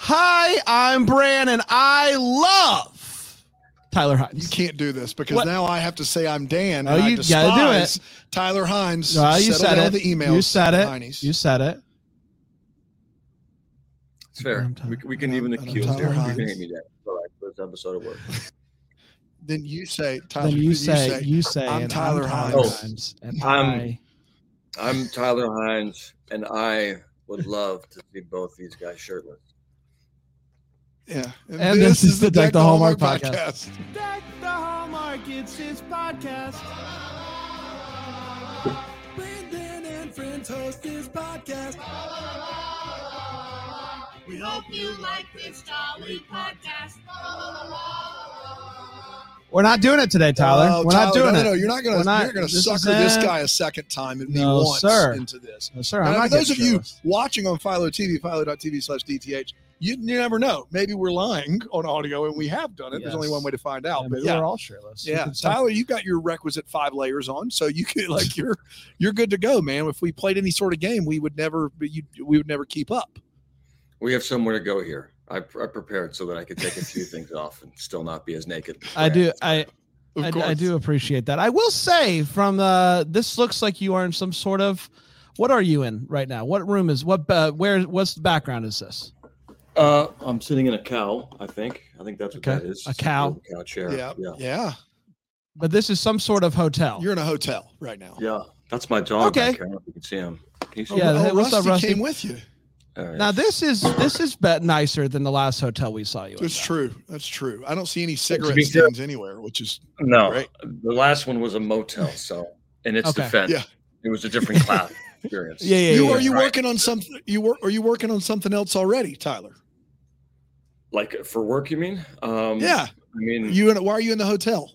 Hi, I'm Bran, and I love Tyler Hynes. You can't do this because What? now I have to say I'm Dan. Oh, and I you gotta do it. Tyler Hynes. No, you Settle said it. The emails. You said it. Heinies. You said it. It's fair. We, we can even accuse Tyler Derek. You Hynes. can hate me, Derek. All right, this episode of work. Then you say Tyler. Then you say, you say, I'm and Tyler I'm Hynes. Hynes, and oh, I'm- I. I'm Tyler Hynes, and I would love to see both these guys shirtless. Yeah. And this is the Deck the Hallmark podcast. Deck the Hallmark, it's his podcast. Brandon and friends host his podcast. We hope you like this jolly podcast. We're not doing it today, Tyler. Oh, We're not doing no, it. No, you're not gonna not- you're gonna this sucker this guy a second time and me No, once sir. into this. No, sir, Now, I'm for not those of you shirtless. watching on Philo TV, philo.tv slash DTH, you, you never know. Maybe we're lying on audio and we have done it. There's only one way to find out. Yeah, but maybe yeah, we're all shirtless. Yeah, can say- Tyler, you got your requisite five layers on, so you could like you're you're good to go, man. If we played any sort of game, we would never you, we would never keep up. We have somewhere to go here. I, I prepared so that I could take a few things off and still not be as naked. I do. I I. I do appreciate that. I will say, from the this looks like you are in some sort of. What are you in right now? What room is what? Uh, where? What's the background? Is this? Uh, I'm sitting in a cow. I think. I think that's what Okay, that is. a cow. A cow chair. Yeah, Yeah. yeah. But this is some sort of hotel. You're in a hotel right now. Yeah. That's my dog. Okay. back. I don't know if you can see him. Can you see Yeah, him? hey, oh, what's up, Rusty Rusty? came with you. There he Now this is this is bet nicer than the last hotel we saw you. in, That's though. true. That's true. I don't see any cigarette be fair- stains anywhere, which is No, Right. the last one was a motel. So, in its Okay. defense, Yeah. it was a different class experience. Yeah, yeah, you yeah. are you Right. working on something you work are you working on something else already, Tyler? Like for work, you mean? Um, yeah. I mean, You in why are you in the hotel?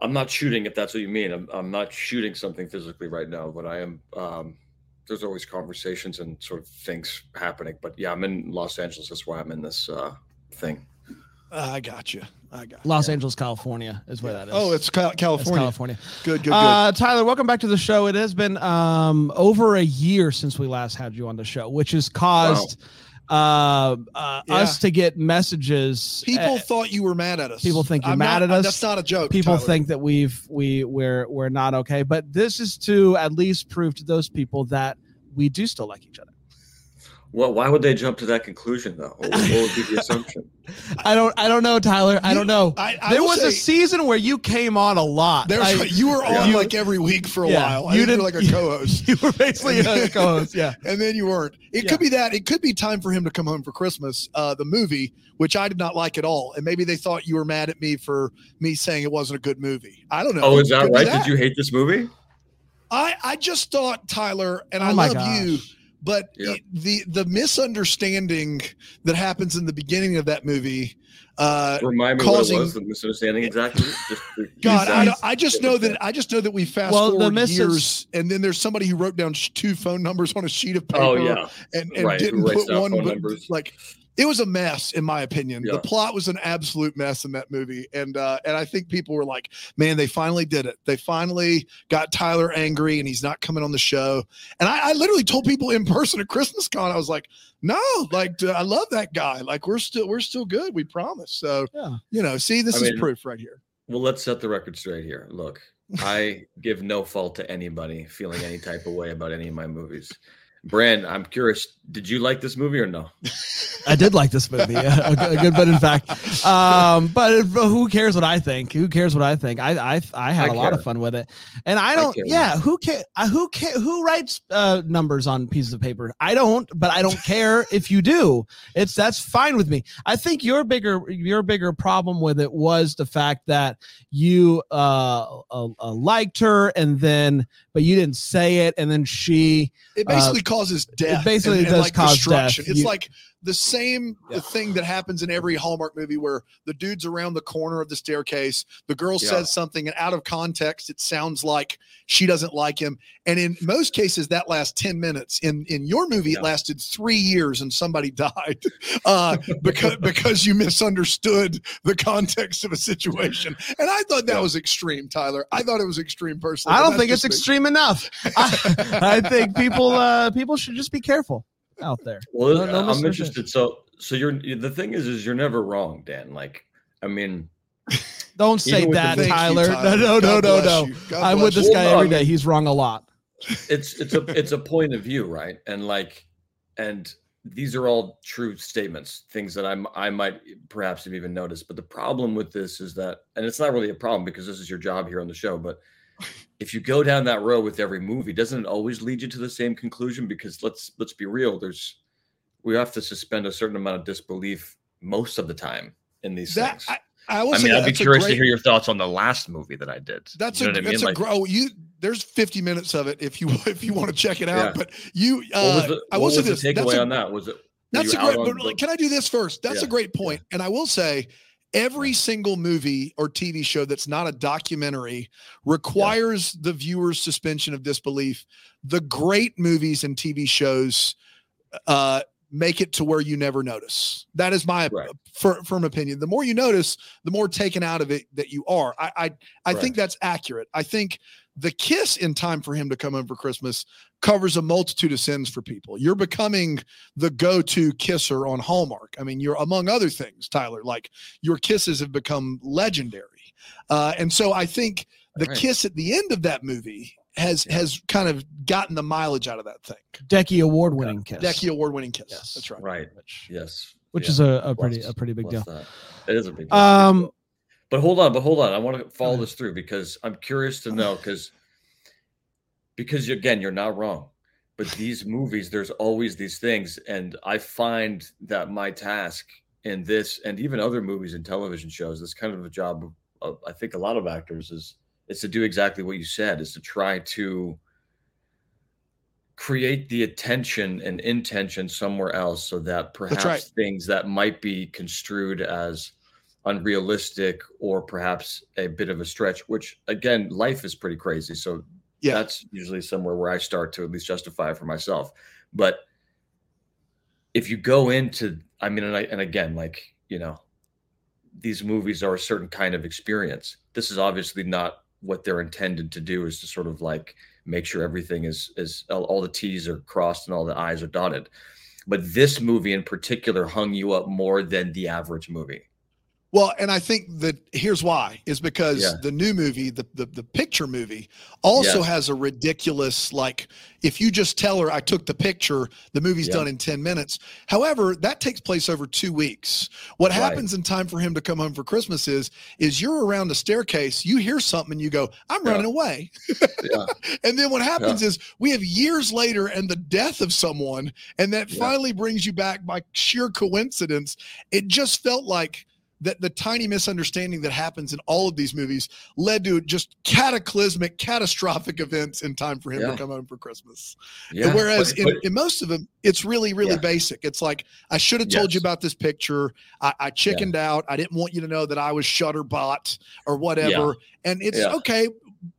I'm not shooting if that's what you mean. I'm, I'm not shooting something physically right now, but I am. Um, there's always conversations and sort of things happening. But yeah, I'm in Los Angeles. That's why I'm in this uh, thing. Uh, I got you. I got you. Los Angeles, California, is where that is. Oh, it's Cal- That's California. California. Good, good, good. Uh, Tyler, welcome back to the show. It has been um, over a year since we last had you on the show, which has caused uh, uh, Yeah. us to get messages. people uh, thought you were mad at us. people think you're I'm mad not- at us. That's not a joke. people Tyler. think that we've we we're we're not okay, but this is to at least prove to those people that we do still like each other. Well, why would they jump to that conclusion though? What, what would be the assumption? I don't I don't know, Tyler. I You- don't know. I, I there will was a season where you came on a lot. There's, I- you were on you- like every week for a Yeah, while. You did- were like a co-host, you were basically a co-host. Yeah. and then you weren't. It Yeah. could be that. It could be time for him to come home for Christmas. Uh, the movie, which I did not like at all, and maybe they thought you were mad at me for me saying it wasn't a good movie. I don't know. Oh, is that could be right? Did you hate this movie? I I just thought Tyler, and Oh I my love gosh. you, but Yeah. it- the the misunderstanding that happens in the beginning of that movie. Uh, Remind me causing- what it was. The misunderstanding exactly. Just God, I, I just know that I just know that we fast Well, the forward years, and then there's somebody who wrote down two phone numbers on a sheet of paper. Oh yeah. and, and Right, didn't writes put one. but, numbers. Like it was a mess, in my opinion. Yeah. The plot was an absolute mess in that movie, and uh, and I think people were like, "Man, they finally did it. They finally got Tyler angry, and he's not coming on the show." And I, I literally told people in person at Christmas con, I was like, "No, like I love that guy. Like we're still we're still good. We promise." So Yeah. you know, see, this I is mean, proof right here. Well, let's set the record straight here. Look, I give no fault to anybody feeling any type of way about any of my movies. Brand, I'm curious, did you like this movie or no? I did like this movie, yeah, a, good- a good bit, in fact. Um, but if- who cares what I think? Who cares what I think? I I, I had I a lot of fun with it, and I don't. care. yeah, who care? Who care? Who writes uh, numbers on pieces of paper? I don't, but I don't care if you do. It's that's fine with me. I think your bigger your bigger problem with it was the fact that you uh, uh, uh liked her, and then but you didn't say it, and then she It basically causes death. Uh, basically and, and, does like cause destruction. death. It's You- like the same Yeah. thing that happens in every Hallmark movie where the dude's around the corner of the staircase, the girl Yeah. says something, and out of context, it sounds like she doesn't like him. And in most cases, that lasts 10 minutes. In in your movie, it lasted three years and somebody died uh, because because you misunderstood the context of a situation. And I thought that Yeah. was extreme, Tyler. I thought it was extreme personally. I don't think it's me. extreme enough. I, I think people uh, people should just be careful. Out there. Well, No- no I'm misunderstanding. interested. So, so you're the thing is, is you're never wrong, Dan. Like, I mean, Don't say Even the- that, Thank you, Tyler. Tyler. No, no, no, God no, bless no. I'm with this guy Well, no, every I day. He's wrong a lot. it's it's a it's a point of view, right? And like, and these are all true statements, things that I'm I might perhaps have even noticed. But the problem with this is that, and it's not really a problem because this is your job here on the show, but if you go down that road with every movie, doesn't it always lead you to the same conclusion? Because let's let's be real, there's we have to suspend a certain amount of disbelief most of the time in these That things. I, I, I say mean, I'd be a curious to hear your thoughts on the last movie that I did. That's you a know I that's mean? a Like, gro- you. There's 50 minutes of it if you if you want to check it out. Yeah. But you, what was uh, the, I will say the this. Takeaway on that? Was it That's a great. But like, can I do this first? That's a great point. And I will say, every single movie or TV show that's not a documentary requires the viewer's suspension of disbelief. The great movies and TV shows uh, make it to where you never notice. That is my Right. fir- firm opinion. The more you notice, the more taken out of it that you are. I I, I think that's accurate. I think the kiss in time for him to come home for Christmas covers a multitude of sins for people. You're becoming the go-to kisser on Hallmark. I mean, you're among other things, Tyler. Like your kisses have become legendary, uh, and so I think the Right. kiss at the end of that movie has has kind of gotten the mileage out of that thing. Decky award winning kiss. Decky award-winning kiss. Yes. That's right. right? Which, Yes, which yeah. is a, a pretty Plus- a pretty big deal. that. It is a big deal. Um, But hold on, but hold on. I want to follow this through because I'm curious to know because because again, you're not wrong. But these movies, there's always these things, and I find that my task in this and even other movies and television shows, this kind of a job of, of I think a lot of actors is is to do exactly what you said, is to try to create the attention and intention somewhere else so that perhaps right. things that might be construed as unrealistic or perhaps a bit of a stretch which again life is pretty crazy. So Yeah. that's usually somewhere where i start to at least justify it for myself. But if you go into i mean and, I, and again like you know these movies are a certain kind of experience. This is obviously not what they're intended to do is to sort of like make sure everything is is all, all the t's are crossed and all the i's are dotted. But this movie in particular hung you up more than the average movie Well, and I think that here's why is because Yeah. the new movie, the, the the picture movie, also Yes. has a ridiculous like if you just tell her I took the picture, the movie's Yeah. done in 10 minutes. However, that takes place over 2 weeks. What Right. happens in time for him to come home for Christmas is is you're around the staircase, you hear something and you go, I'm Yeah. running away. yeah And then what happens is we have years later and the death of someone, and that Yeah. finally brings you back by sheer coincidence. It just felt like that the tiny misunderstanding that happens in all of these movies led to just cataclysmic, catastrophic events in time for him Yeah. to come home for Christmas. yeah Whereas but- in, but- in most of them, it's really, really Yeah. basic. It's like, I should have told you about this picture. I, I chickened out. I didn't want you to know that I was Shutterbot or whatever. And it's okay.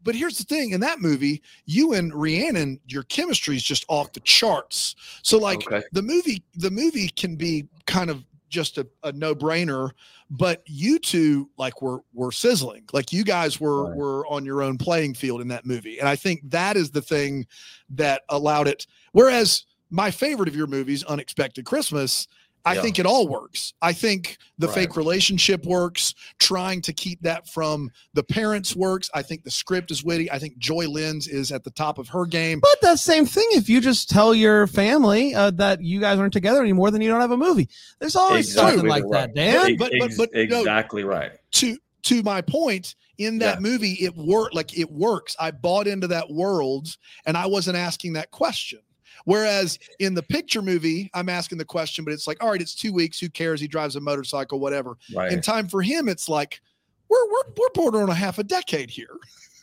But here's the thing in that movie, you and Rhiannon, your chemistry is just off the charts. So, like, okay the movie the movie can be kind of just a, a no-brainer but you two like were were sizzling. Like you guys were Right. were on your own playing field in that movie. And i think that is the thing that allowed it. Whereas my favorite of your movies unexpected christmas i Yeah. think it all works i think the Right. fake relationship works trying to keep that from the parents works i think the script is witty i think joy lenz is at the top of her game But the same thing if you just tell your family uh, that you guys aren't together anymore, then you don't have a movie. There's always Exactly something like right. that, Dan. Ex- but- but- ex- but no. exactly right to to my point in that Yeah. movie it worked like it works i bought into that world and i wasn't asking that question whereas in the picture movie i'm asking the question but it's like all right it's two weeks who cares he drives a motorcycle whatever right in time for him it's like we're we're, we're bordering on a half a decade here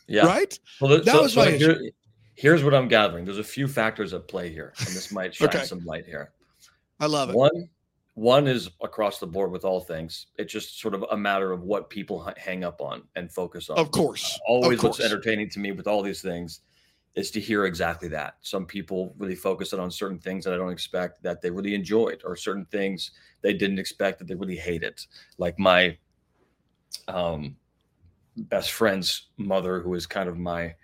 yeah right Well, th- That so, was so my here- here's what I'm gathering. There's a few factors at play here, and this might shine Okay. some light here. i love it One, one is across the board with all things. It's just sort of a matter of what people hang up on and focus on. of course Always, of what's course. entertaining to me with all these things is to hear exactly that. Some people really focus on certain things that I don't expect that they really enjoyed, or certain things they didn't expect that they really hated. Like my um, best friend's mother, who is kind of my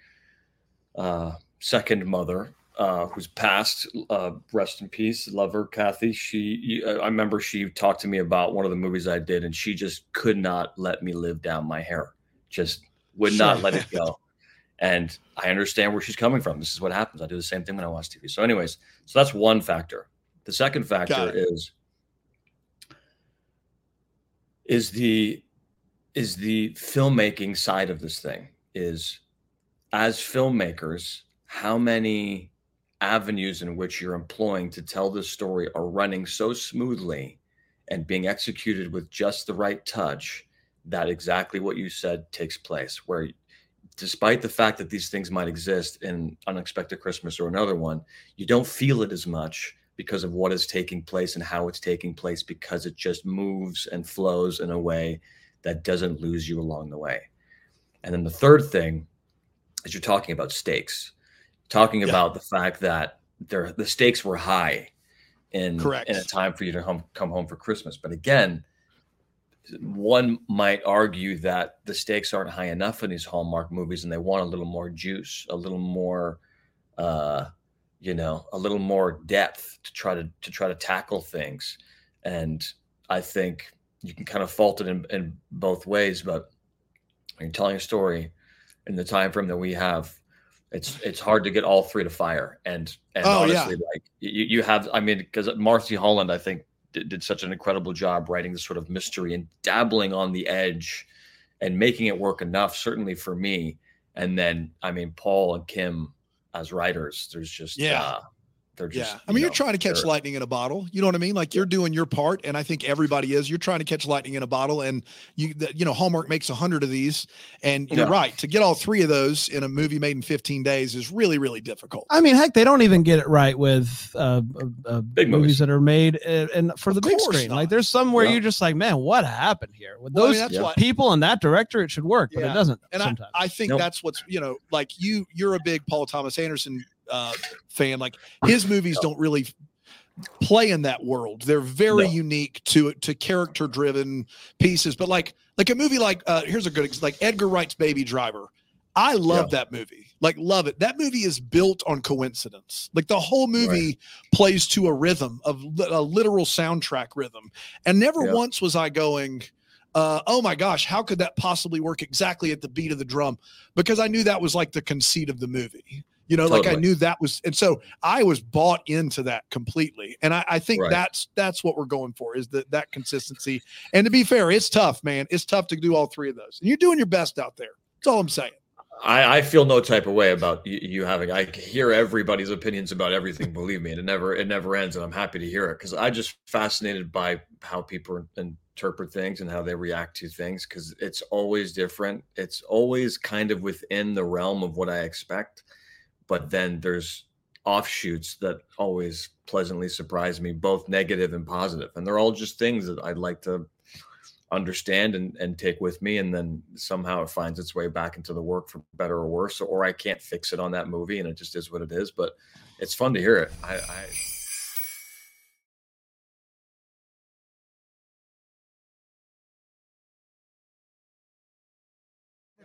uh, second mother, uh, who's passed, uh, rest in peace, love her, Kathy. She, I remember she talked to me about one of the movies I did, and she just could not let me live down my hair. Just would not let it go. And I understand where she's coming from. This is what happens. I do the same thing when I watch TV. So, anyways, so that's one factor. The second factor is is the is the filmmaking side of this thing is as filmmakers how many avenues in which you're employing to tell this story are running so smoothly and being executed with just the right touch that exactly what you said takes place where despite the fact that these things might exist in unexpected christmas or another one you don't feel it as much because of what is taking place and how it's taking place because it just moves and flows in a way that doesn't lose you along the way. And then the third thing is you're talking about stakes, talking Yeah. about the fact that there the stakes were high in Correct. in a time for you to home, come home for Christmas. But again, one might argue that the stakes aren't high enough in these Hallmark movies, and they want a little more juice, a little more, uh, you know, a little more depth to try to to try to tackle things. And I think you can kind of fault it in, in both ways, but you're telling a story in the time frame that we have, it's it's hard to get all three to fire. And and Oh, yeah. like you, you have, I mean, because Marcy Holland, I think, did, did such an incredible job writing this sort of mystery and dabbling on the edge and making it work enough, certainly for me. And then, I mean, Paul and Kim as writers, there's just Yeah. uh, they're just Yeah. I mean, you you're know, trying to catch lightning in a bottle. You know what I mean? Like you're doing your part, and I think everybody is. You're trying to catch lightning in a bottle, and you, the, you know, Hallmark makes a hundred of these, and you're Yeah. right. To get all three of those in a movie made in 15 days is really, really difficult. I mean, heck, they don't even get it right with uh, uh, uh, Big movies movies. that are made uh, and for Of the big screen. not. Like, there's some where Yeah. you're just like, man, what happened here with Well, I those mean, that's Yeah. people and that director? It should work, but it doesn't. and I. I think Nope. that's what's you know, like you, you're a big Paul Thomas Anderson uh, fan. Like his movies don't really play in that world. They're very No. unique to to character driven pieces. But like like a movie like uh, here's a good ex- like Edgar Wright's Baby Driver. I love that movie. Like love it. That movie is built on coincidence. Like the whole movie plays to a rhythm of a literal soundtrack rhythm. And never Yeah. once was I going uh, oh my gosh, how could that possibly work exactly at the beat of the drum? Because I knew that was like the conceit of the movie. You know, like I knew that was, and so I was bought into that completely. And I, I think Right. that's that's what we're going for is that that consistency. And to be fair, it's tough, man. It's tough to do all three of those. And you're doing your best out there. That's all I'm saying. I, I feel no type of way about you, you having. I hear everybody's opinions about everything. Believe me, and it never it never ends, and I'm happy to hear it because I just fascinated by how people interpret things and how they react to things because it's always different. It's always kind of within the realm of what I expect, but then there's offshoots that always pleasantly surprise me, both negative and positive, and they're all just things that I'd like to understand and, and take with me and then somehow it finds its way back into the work for better or worse or i can't fix it on that movie and it just is what it is but it's fun to hear it. I, I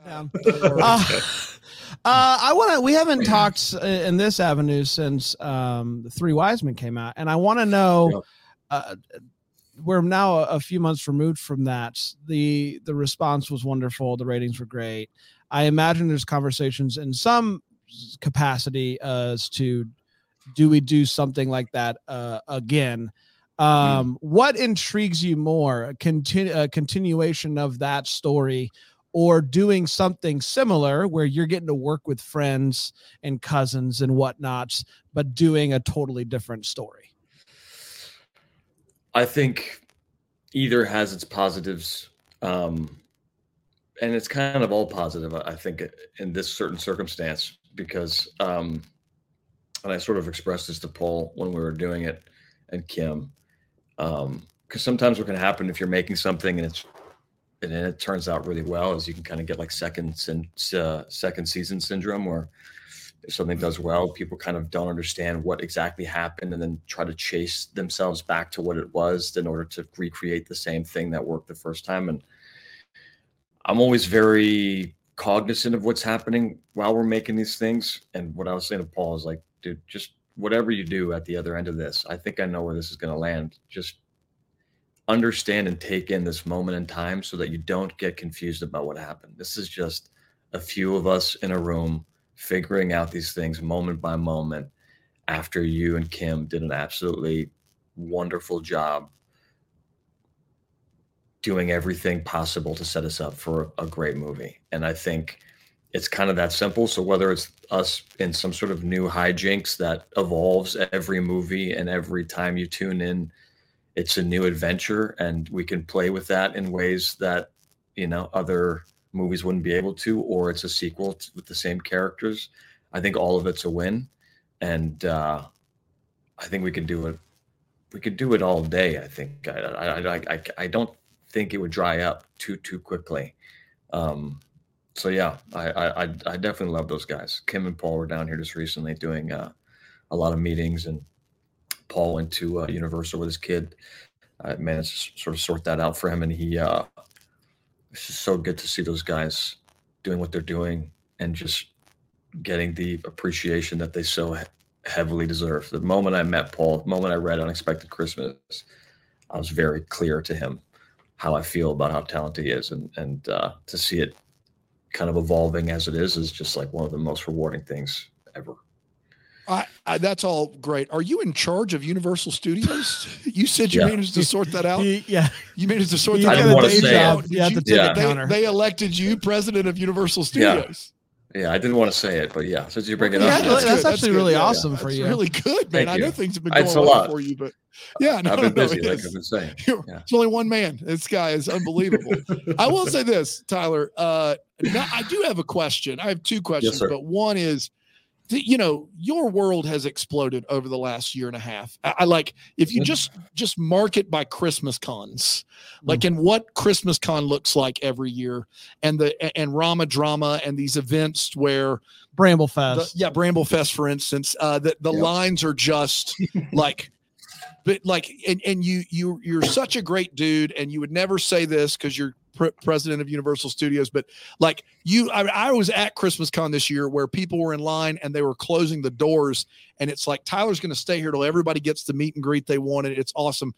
down. Uh, uh, I want to. We haven't talked uh, in this avenue since um, the Three Wise Men came out, and I want to know. Uh, we're now a, few months removed from that. the The response was wonderful. The ratings were great. I imagine there's conversations in some capacity as to do we do something like that uh, again. Um, What intrigues you more? A, continu- a continuation of that story or doing something similar where you're getting to work with friends and cousins and whatnots, but doing a totally different story. i think either has its positives um and it's kind of all positive i think in this certain circumstance because um and i sort of expressed this to paul when we were doing it and kim um because sometimes what can happen if you're making something and it's and then it turns out really well is you can kind of get like second sin, uh, second season syndrome where if something does well people kind of don't understand what exactly happened and then try to chase themselves back to what it was in order to recreate the same thing that worked the first time and i'm always very cognizant of what's happening while we're making these things and what i was saying to paul is like dude, just whatever you do at the other end of this, I think I know where this is going to land. Just understand and take in this moment in time so that you don't get confused about what happened. This is just a few of us in a room figuring out these things moment by moment after you and Kim did an absolutely wonderful job doing everything possible to set us up for a great movie. And I think it's kind of that simple. So whether it's us in some sort of new hijinks that evolves every movie and every time you tune in, it's a new adventure and we can play with that in ways that, you know, other movies wouldn't be able to, or it's a sequel with the same characters. I think all of it's a win. And uh, I think we could do it. We could do it all day. I think I, I, I, I, I don't think it would dry up too, too quickly. Um, so yeah, I, I I definitely love those guys. Kim and Paul were down here just recently doing uh, a lot of meetings, and Paul went to uh, Universal with his kid. I managed to sort of sort that out for him, and he uh, it's just so good to see those guys doing what they're doing and just getting the appreciation that they so he- heavily deserve. The moment I met Paul, the moment I read Unexpected Christmas, I was very clear to him how I feel about how talented he is, and and uh, to see it kind of evolving as it is is just like one of the most rewarding things ever. I, I, that's all great. Are you in charge of Universal Studios? You said you Yeah. managed to sort that out. Yeah, You managed to sort you that I didn't out. wanna say job. it. You have Did to you- Yeah. they, they elected you president of Universal Studios. Yeah, yeah. I didn't want to say it, but yeah, since you bring it Yeah, up, that's yeah. That's actually good. really Yeah, awesome yeah. for That's you. Really good, man. Thank I know you. things have been It's going a well for you, but yeah, no, I've no, been no, busy, it like. I've been saying. Yeah. It's only one man. This guy is unbelievable. I will say this, Tyler. Uh, now I do have a question. I have two questions, sir. but one is, th- you know, your world has exploded over the last year and a half. I, I like if you just just mark it by Christmas cons, Mm. like in what Christmas con looks like every year, and the and Rama drama and these events where Bramble the, Fest. yeah, Bramble Fest, for instance, uh, the the Yep. lines are just like, but like, and, and you you you're such a great dude, and you would never say this because you're pre- president of Universal Studios, but like you, I, I was at Christmas Con this year where people were in line and they were closing the doors, and it's like Tyler's going to stay here till everybody gets the meet and greet they wanted. It's awesome.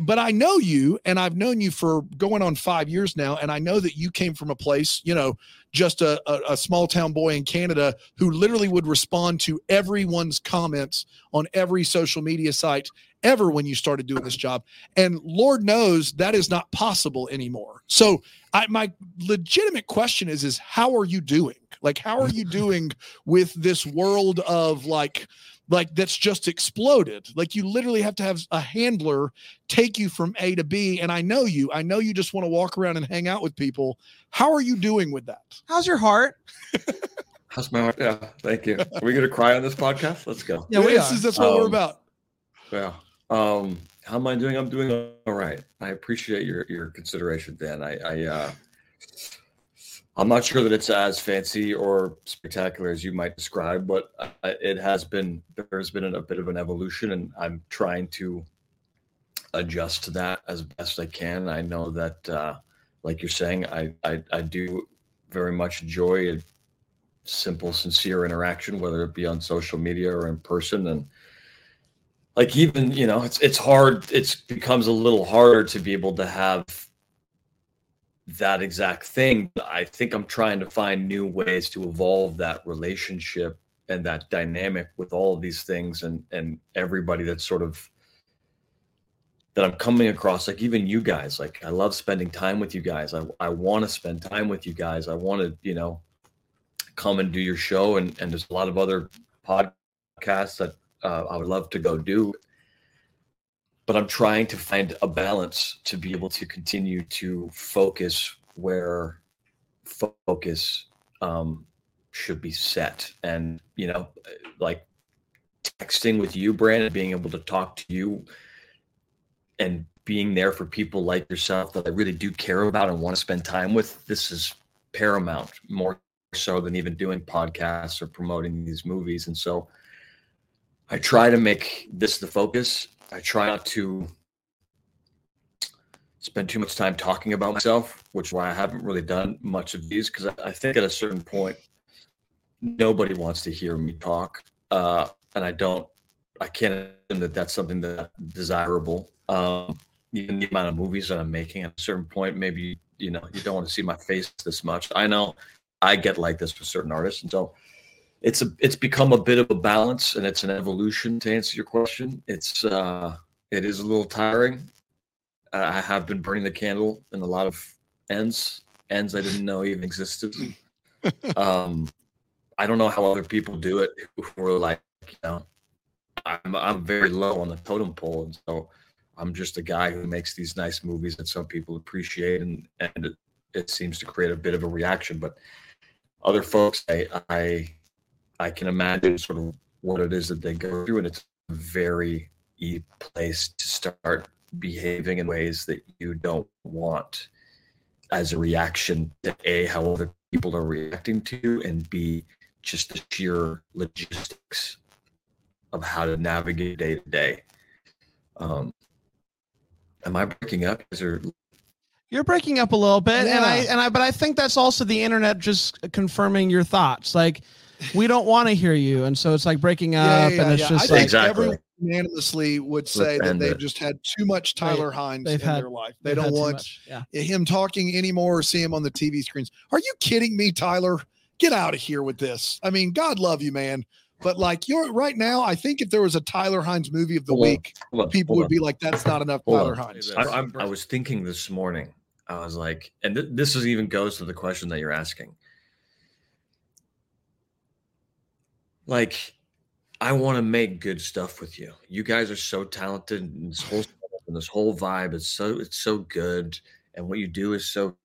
But I know you, and I've known you for going on five years now, and I know that you came from a place, you know, just a, a, a small town boy in Canada who literally would respond to everyone's comments on every social media site ever when you started doing this job. And Lord knows that is not possible anymore. So I, my legitimate question is, is how are you doing? Like, how are you doing with this world of like, like that's just exploded. Like you literally have to have a handler take you from A to B. And I know you, I know you just want to walk around and hang out with people. How are you doing with that? How's your heart? How's my heart? Yeah, thank you. Are we gonna cry on this podcast? Let's go. Yeah, we This are. is- that's what we're Um, about. Yeah. Um, how am I doing? I'm doing all right. I appreciate your your consideration, Dan. I, I uh I'm not sure that it's as fancy or spectacular as you might describe, but it has been there's been a, bit of an evolution, and I'm trying to adjust to that as best I can. I know that, uh, like you're saying, I, I I do very much enjoy a simple, sincere interaction, whether it be on social media or in person, and like even you know it's it's hard it's becomes a little harder to be able to have that exact thing. I think i'm trying to find new ways to evolve that relationship and that dynamic with all of these things and and everybody that's sort of that i'm coming across. Like even you guys like i love spending time with you guys. I, I want to spend time with you guys. I want to you know come and do your show. And and there's a lot of other podcasts that uh, I would love to go do. But I'm trying to find a balance to be able to continue to focus where fo- focus um, should be set. And, you know, like texting with you, Brandon, being able to talk to you and being there for people like yourself that I really do care about and want to spend time with. This is paramount more so than even doing podcasts or promoting these movies. And so, I try to make this the focus. I try not to spend too much time talking about myself, which is why I haven't really done much of these because I, think at a certain point, nobody wants to hear me talk. Uh, and I don't, I can't assume that that's something that desirable. Um, even the amount of movies that I'm making at a certain point, maybe you know you don't want to see my face this much. I know I get like this with certain artists, and so it's a it's become a bit of a balance, and it's an evolution. To answer your question, it's uh, it is a little tiring. I have been burning the candle in a lot of ends, ends I didn't know even existed. um, I don't know how other people do it who are like, you know, I'm I'm very low on the totem pole, and so I'm just a guy who makes these nice movies that some people appreciate, and and it, it seems to create a bit of a reaction. But other folks, I I I can imagine sort of what it is that they go through, and it's a very easy place to start behaving in ways that you don't want as a reaction to a how other people are reacting to, and b just the sheer logistics of how to navigate day to day. Um, am I breaking up? Is there? You're breaking up a little bit, and I and I, but I think that's also the internet just confirming your thoughts. Like, we don't want to hear you, and so it's like breaking up, and it's I just think like Exactly. everyone unanimously would say that they've it. just had too much Tyler Hynes in they've had- their life. They don't want. Yeah. him talking anymore or see him on the TV screens. Are you kidding me, Tyler? Get out of here with this. I mean, God love you, man. But like you're right now, I think if there was a Tyler Hynes movie of the Hold week, Hold on, people hold would on. be like, "That's not enough Hold Tyler on. Hynes." I, I'm, I was thinking this morning. I was like, and th- this is even goes to the question that you're asking. Like, I want to make good stuff with you. You guys are so talented, and this whole and this whole vibe is so it's so good, and what you do is so.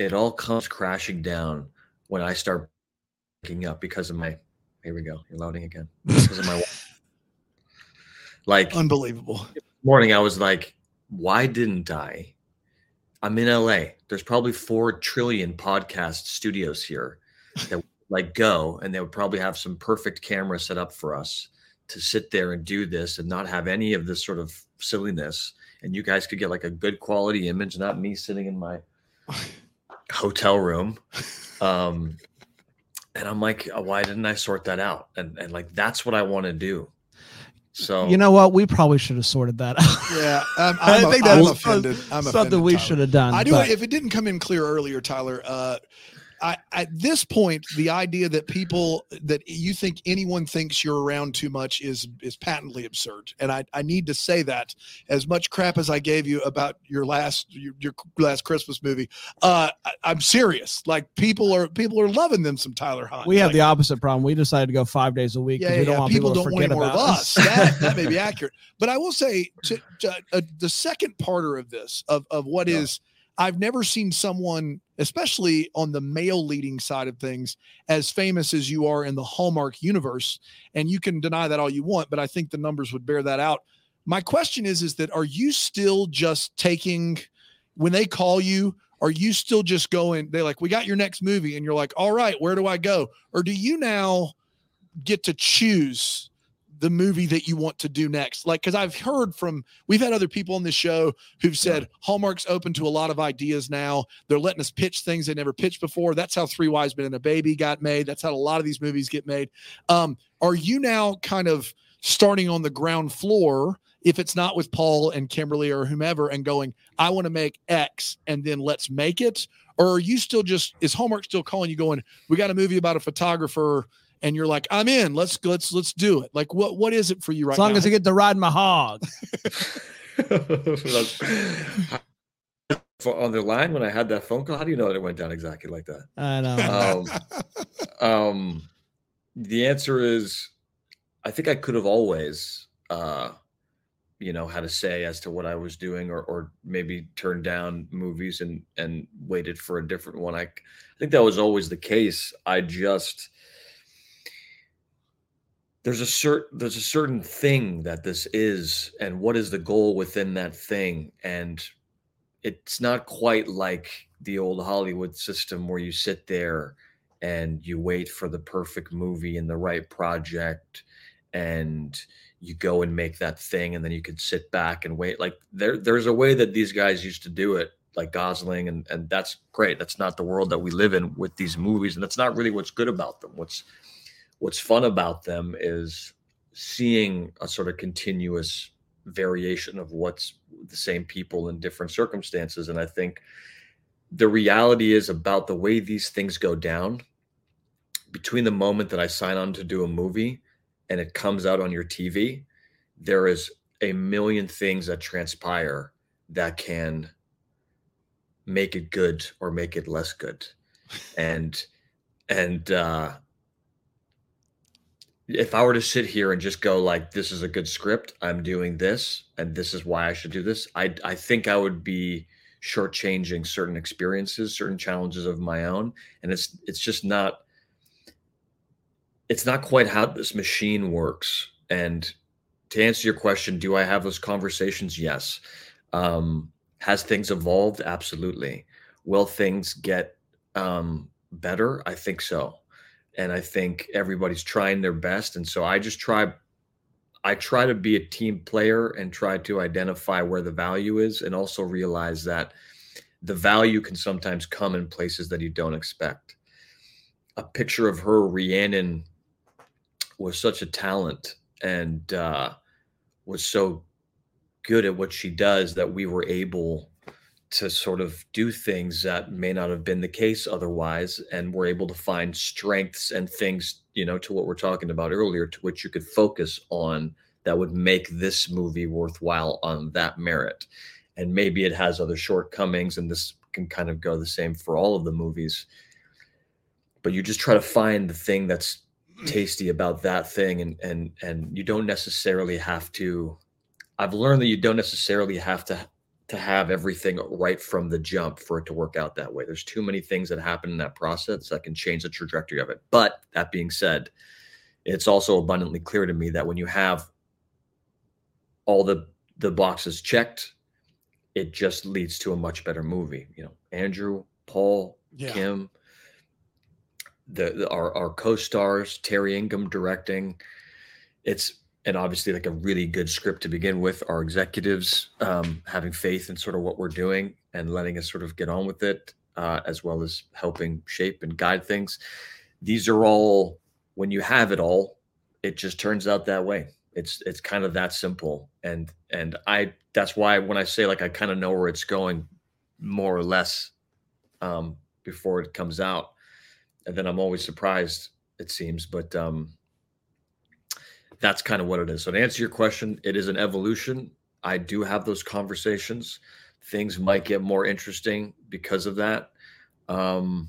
It all comes crashing down when I start picking up because of my. Here we go. You're loading again because of my. Like Unbelievable. morning, I was like, why didn't I? I'm in LA. There's probably four trillion podcast studios here that like go, and they would probably have some perfect camera set up for us to sit there and do this and not have any of this sort of silliness. And you guys could get like a good quality image, not me sitting in my hotel room. Um, and I'm like, "Uh, why didn't I sort that out? And and like that's what I want to do. So You know what? We probably should have sorted that out. Yeah, I'm, I think that's offended. I'm something offended, we Tyler. should have done. I do. but- If it didn't come in clear earlier, Tyler, uh, I, at this point, the idea that people that you think anyone thinks you're around too much is is patently absurd. And I, I need to say that as much crap as I gave you about your last your, your last Christmas movie, uh, I, I'm serious. Like people are people are loving them some Tyler Hynes. we have Like, the opposite problem. We decided to go five days a week yeah, because yeah, we don't yeah. want people, people, don't to want more about of us. us. That, that may be accurate, but I will say to, to, uh, the second parter of this of of what is Yeah. I've never seen someone, especially on the male leading side of things, as famous as you are in the Hallmark universe. And you can deny that all you want, but I think the numbers would bear that out. My question is, is that are you still just taking when they call you? Are you still just going? They're like, we got your next movie, and you're like, all right, where do I go? Or do you now get to choose the movie that you want to do next? Like, because I've heard from we've had other people on this show who've said Hallmark's open to a lot of ideas now. They're letting us pitch things they never pitched before. That's how Three Wise Men and a Baby got made. That's how a lot of these movies get made. Um, are you now kind of starting on the ground floor? If it's not with Paul and Kimberly or whomever, and going, I want to make X, and then let's make it, or are you still just is Hallmark still calling you, going, we got a movie about a photographer, and you're like, I'm in. Let's let's let's do it. Like, what what is it for you right as long now? as I get to ride my hog. For- on the line when I had that phone call, how do you know that it went down exactly like that? I know. Um, um, the answer is, I think I could have always, uh, you know, had a say as to what I was doing, or or maybe turned down movies and and waited for a different one. I, I think that was always the case. I just there's a certain there's a certain thing that this is, and what is the goal within that thing, and it's not quite like the old Hollywood system where you sit there and you wait for the perfect movie and the right project and you go and make that thing and then you could sit back and wait. Like there there's a way that these guys used to do it like Gosling and and that's great. That's not the world that we live in with these movies and that's not really what's good about them. What's what's fun about them is seeing a sort of continuous variation of what's the same people in different circumstances. And i think the reality is about the way these things go down between the moment that i sign on to do a movie and it comes out on your tv there is a million things that transpire that can make it good or make it less good. And and uh if I were to sit here and just go like, "This is a good script. I'm doing this, and this is why I should do this," I I think I would be shortchanging certain experiences, certain challenges of my own, and it's it's just not. It's not quite how this machine works. And to answer your question, do I have those conversations? Yes. Um, has things evolved? Absolutely. Will things get um, better? I think so and I think everybody's trying their best. And so I just try, I try to be a team player and try to identify where the value is, and also realize that the value can sometimes come in places that you don't expect. A picture of her, Rhiannon, was such a talent and uh, was so good at what she does that we were able to sort of do things that may not have been the case otherwise and we're able to find strengths and things you know to what we're talking about earlier to which you could focus on that would make this movie worthwhile on that merit. And maybe it has other shortcomings and this can kind of go the same for all of the movies. But you just try to find the thing that's tasty about that thing and and and you don't necessarily have to i've learned that you don't necessarily have to to have everything right from the jump for it to work out that way. There's too many things that happen in that process that can change the trajectory of it. But that being said, it's also abundantly clear to me that when you have all the the boxes checked, it just leads to a much better movie. You know, Andrew, Paul, Yeah. Kim, the, the our our co-stars, Terry Ingram directing. It's and obviously like a really good script to begin with. Our executives um, having faith in sort of what we're doing and letting us sort of get on with it, uh, as well as helping shape and guide things. These are all when you have it all, it just turns out that way. It's it's kind of that simple. And and I that's why when I say like I kind of know where it's going, more or less, um, before it comes out, and then I'm always surprised. It seems, but um, that's kind of what it is. So to answer your question, it is an evolution. I do have those conversations. Things might get more interesting because of that. Um,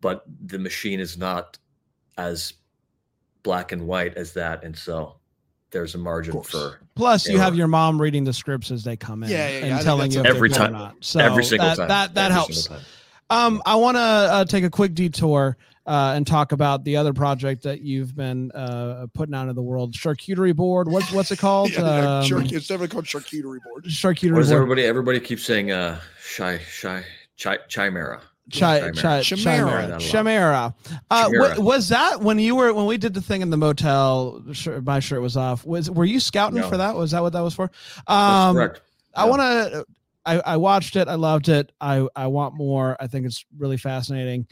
but the machine is not as black and white as that. And so there's a margin for Plus, you have your mom reading the scripts as they come in Yeah, yeah, yeah. And think telling you if Every good or time. not. So every single that, time. That that Every helps. time. Um, I want to uh, take a quick detour uh, and talk about the other project that you've been uh, putting out into the world, charcuterie board. What's what's it called? Yeah, yeah, Um, char- it's definitely called charcuterie board. charcuterie What is board. everybody? Everybody keeps saying uh, shy, shy, chi, chimera. Chi, chi, Chimera. chimera. Chimera. Chimera. Uh, wa- Chimera. was that when you were when we did the thing in the motel? Sure, my shirt was off. Was were you scouting No. for that? Was that what that was for? That's Um, correct. I Yeah. want to. I, I watched it. I loved it. I I want more. I think it's really fascinating.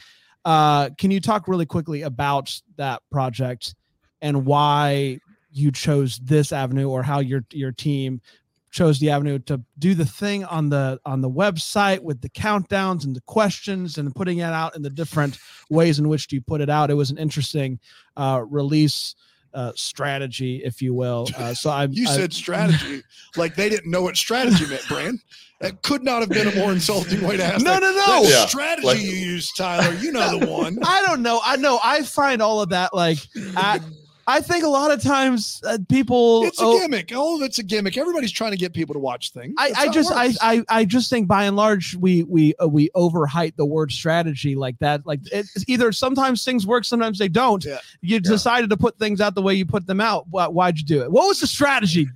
Uh, can you talk really quickly about that project and why you chose this avenue, or how your your team chose the avenue to do the thing on the on the website with the countdowns and the questions and putting it out in the different ways in which you put it out? It was an interesting uh, release uh, strategy, if you will. Uh, so I'm. You I- said strategy, like they didn't know what strategy meant, Brand. That could not have been a more insulting way to ask. No, that. no, no. That Yeah, strategy like- you use, Tyler. You know the one. I don't know. I know. I find all of that like I, I think a lot of times uh, people. It's a oh, gimmick. All of it's a gimmick. Everybody's trying to get people to watch things. I, I just, I, I, I just think by and large we we uh, we overhype the word strategy like that like it's either sometimes things work sometimes they don't Yeah. you decided to put things out the way you put them out Why, why'd you do it what was the strategy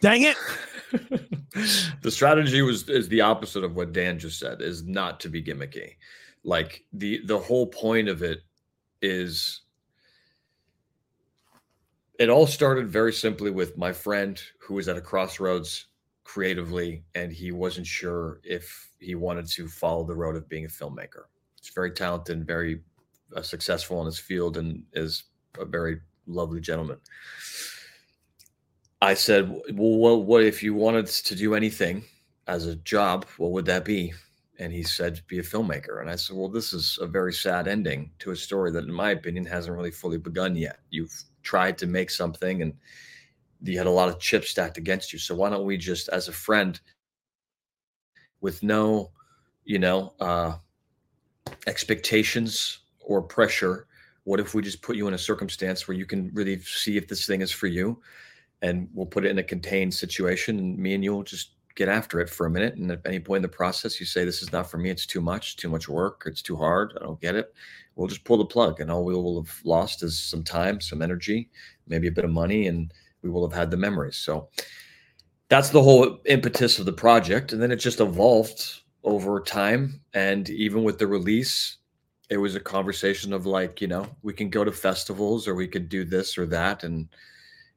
dang it the strategy was is the opposite of what Dan just said is not to be gimmicky. Like the the whole point of it is it all started very simply with my friend who was at a crossroads creatively and he wasn't sure if he wanted to follow the road of being a filmmaker. He's very talented and very uh, successful in his field and is a very lovely gentleman. I said, "Well, what, what if you wanted to do anything as a job? What would that be?" And he said, "Be a filmmaker." And I said, "Well, this is a very sad ending to a story that, in my opinion, hasn't really fully begun yet. You've tried to make something, and you had a lot of chips stacked against you. So why don't we just, as a friend, with no, you know, uh, expectations or pressure, what if we just put you in a circumstance where you can really see if this thing is for you?" and we'll put it in a contained situation and me and you will just get after it for a minute and at any point in the process you say this is not for me. It's too much too much work. It's too hard. I don't get it. We'll just pull the plug and all we will have lost is some time some energy maybe a bit of money and we will have had the memories. So that's the whole impetus of the project and then it just evolved over time and even with the release it was a conversation of like you know we can go to festivals or we could do this or that and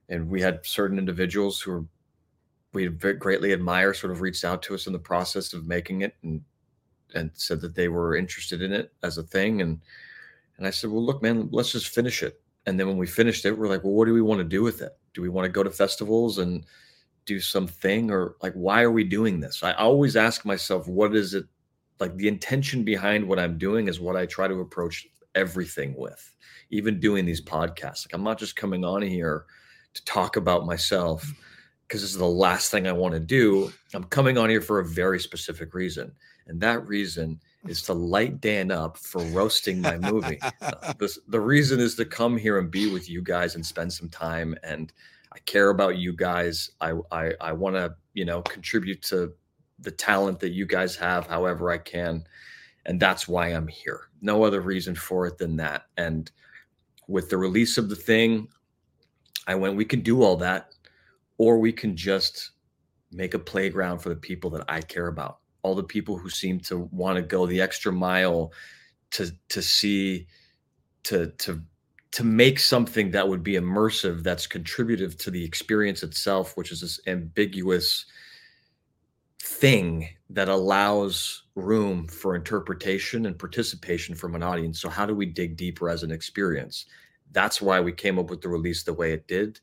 and we had certain individuals who were, we greatly admire sort of reached out to us in the process of making it and and said that they were interested in it as a thing and and I said well look man let's just finish it. And then when we finished it we're like well what do we want to do with it? Do we want to go to festivals and do something or like why are we doing this? I always ask myself what is it like the intention behind what I'm doing is what I try to approach everything with even doing these podcasts? Like I'm not just coming on here to talk about myself because this is the last thing I want to do. I'm coming on here for a very specific reason. And that reason is to light Dan up for roasting my movie. uh, this, the reason is to come here and be with you guys and spend some time. And I care about you guys. I I, I want to you know contribute to the talent that you guys have, however I can, and that's why I'm here. No other reason for it than that. And with the release of the thing, I went, we can do all that, or we can just make a playground for the people that I care about. All the people who seem to want to go the extra mile to to see to to to make something that would be immersive that's contributive to the experience itself which is this ambiguous thing that allows room for interpretation and participation from an audience so how do we dig deeper as an experience that's why we came up with the release the way it did.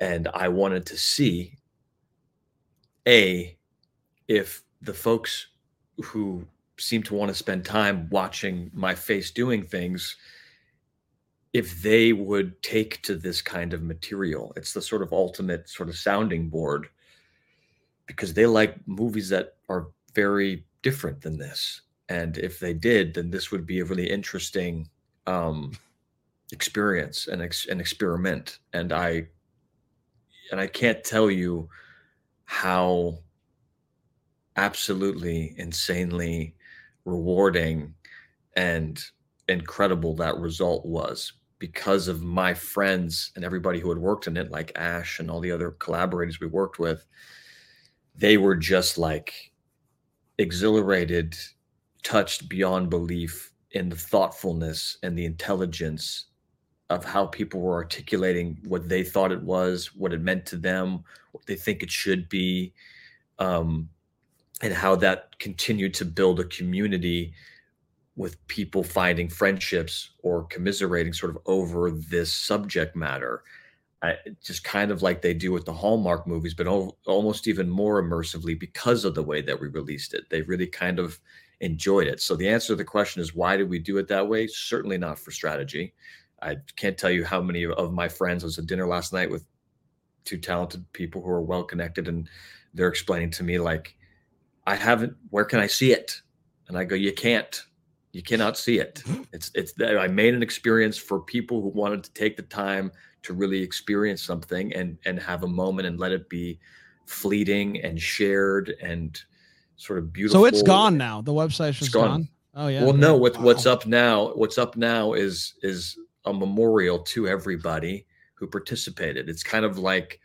And I wanted to see A, if the folks who seem to want to spend time watching my face doing things, if they would take to this kind of material. It's the sort of ultimate sort of sounding board because they like movies that are very different than this. And if they did, then this would be a really interesting um, experience and ex- an experiment and i and i can't tell you how absolutely insanely rewarding and incredible that result was because of my friends and everybody who had worked in it like ash and all the other collaborators we worked with. They were just like exhilarated touched beyond belief in the thoughtfulness and the intelligence of how people were articulating what they thought it was, what it meant to them, what they think it should be, um, and how that continued to build a community with people finding friendships or commiserating sort of over this subject matter. I, just kind of like they do with the Hallmark movies, but al- almost even more immersively because of the way that we released it. They really kind of enjoyed it. So the answer to the question is why did we do it that way? Certainly not for strategy. I can't tell you how many of my friends I was at dinner last night with two talented people who are well connected, and they're explaining to me like, "I haven't. Where can I see it?" And I go, "You can't. You cannot see it. Mm-hmm. It's it's. That I made an experience for people who wanted to take the time to really experience something and and have a moment and let it be fleeting and shared and sort of beautiful. So it's gone now. The website's just gone. gone. Oh yeah. Well, no. What, wow. What's up now? What's up now is is a memorial to everybody who participated. It's kind of like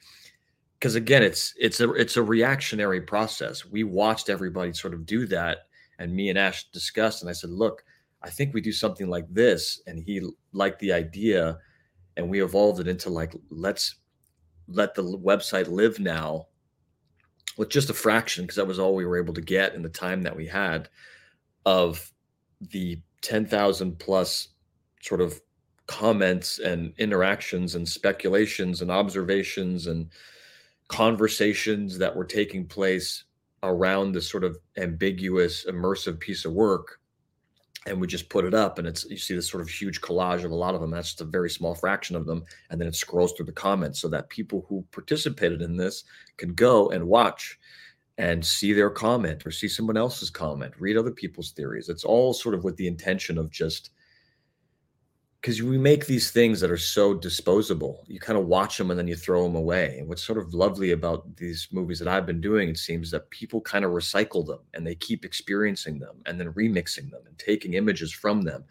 because again, it's it's a it's a reactionary process. We watched everybody sort of do that, and me and Ash discussed, and I said, "Look, I think we do something like this," and he liked the idea, and we evolved it into like let's let the website live now with just a fraction because that was all we were able to get in the time that we had of the 10,000 plus sort of comments and interactions and speculations and observations and conversations that were taking place around this sort of ambiguous immersive piece of work and we just put it up and it's you see this sort of huge collage of a lot of them. That's just a very small fraction of them and then it scrolls through the comments so that people who participated in this can go and watch and see their comment or see someone else's comment read other people's theories. It's all sort of with the intention of just because we make these things that are so disposable. You kind of watch them and then you throw them away. And what's sort of lovely about these movies that I've been doing, it seems that people kind of recycle them and they keep experiencing them and then remixing them and taking images from them,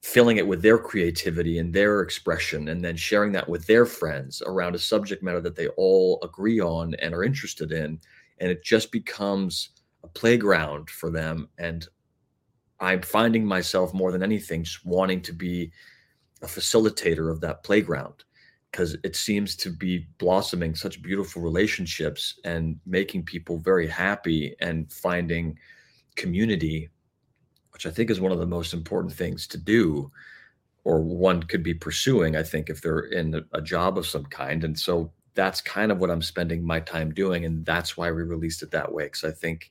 filling it with their creativity and their expression, and then sharing that with their friends around a subject matter that they all agree on and are interested in. And it just becomes a playground for them and I'm finding myself more than anything just wanting to be a facilitator of that playground because it seems to be blossoming such beautiful relationships and making people very happy and finding community, which I think is one of the most important things to do or one could be pursuing, I think, if they're in a, job of some kind. And so that's kind of what I'm spending my time doing. And that's why we released it that way. Because I think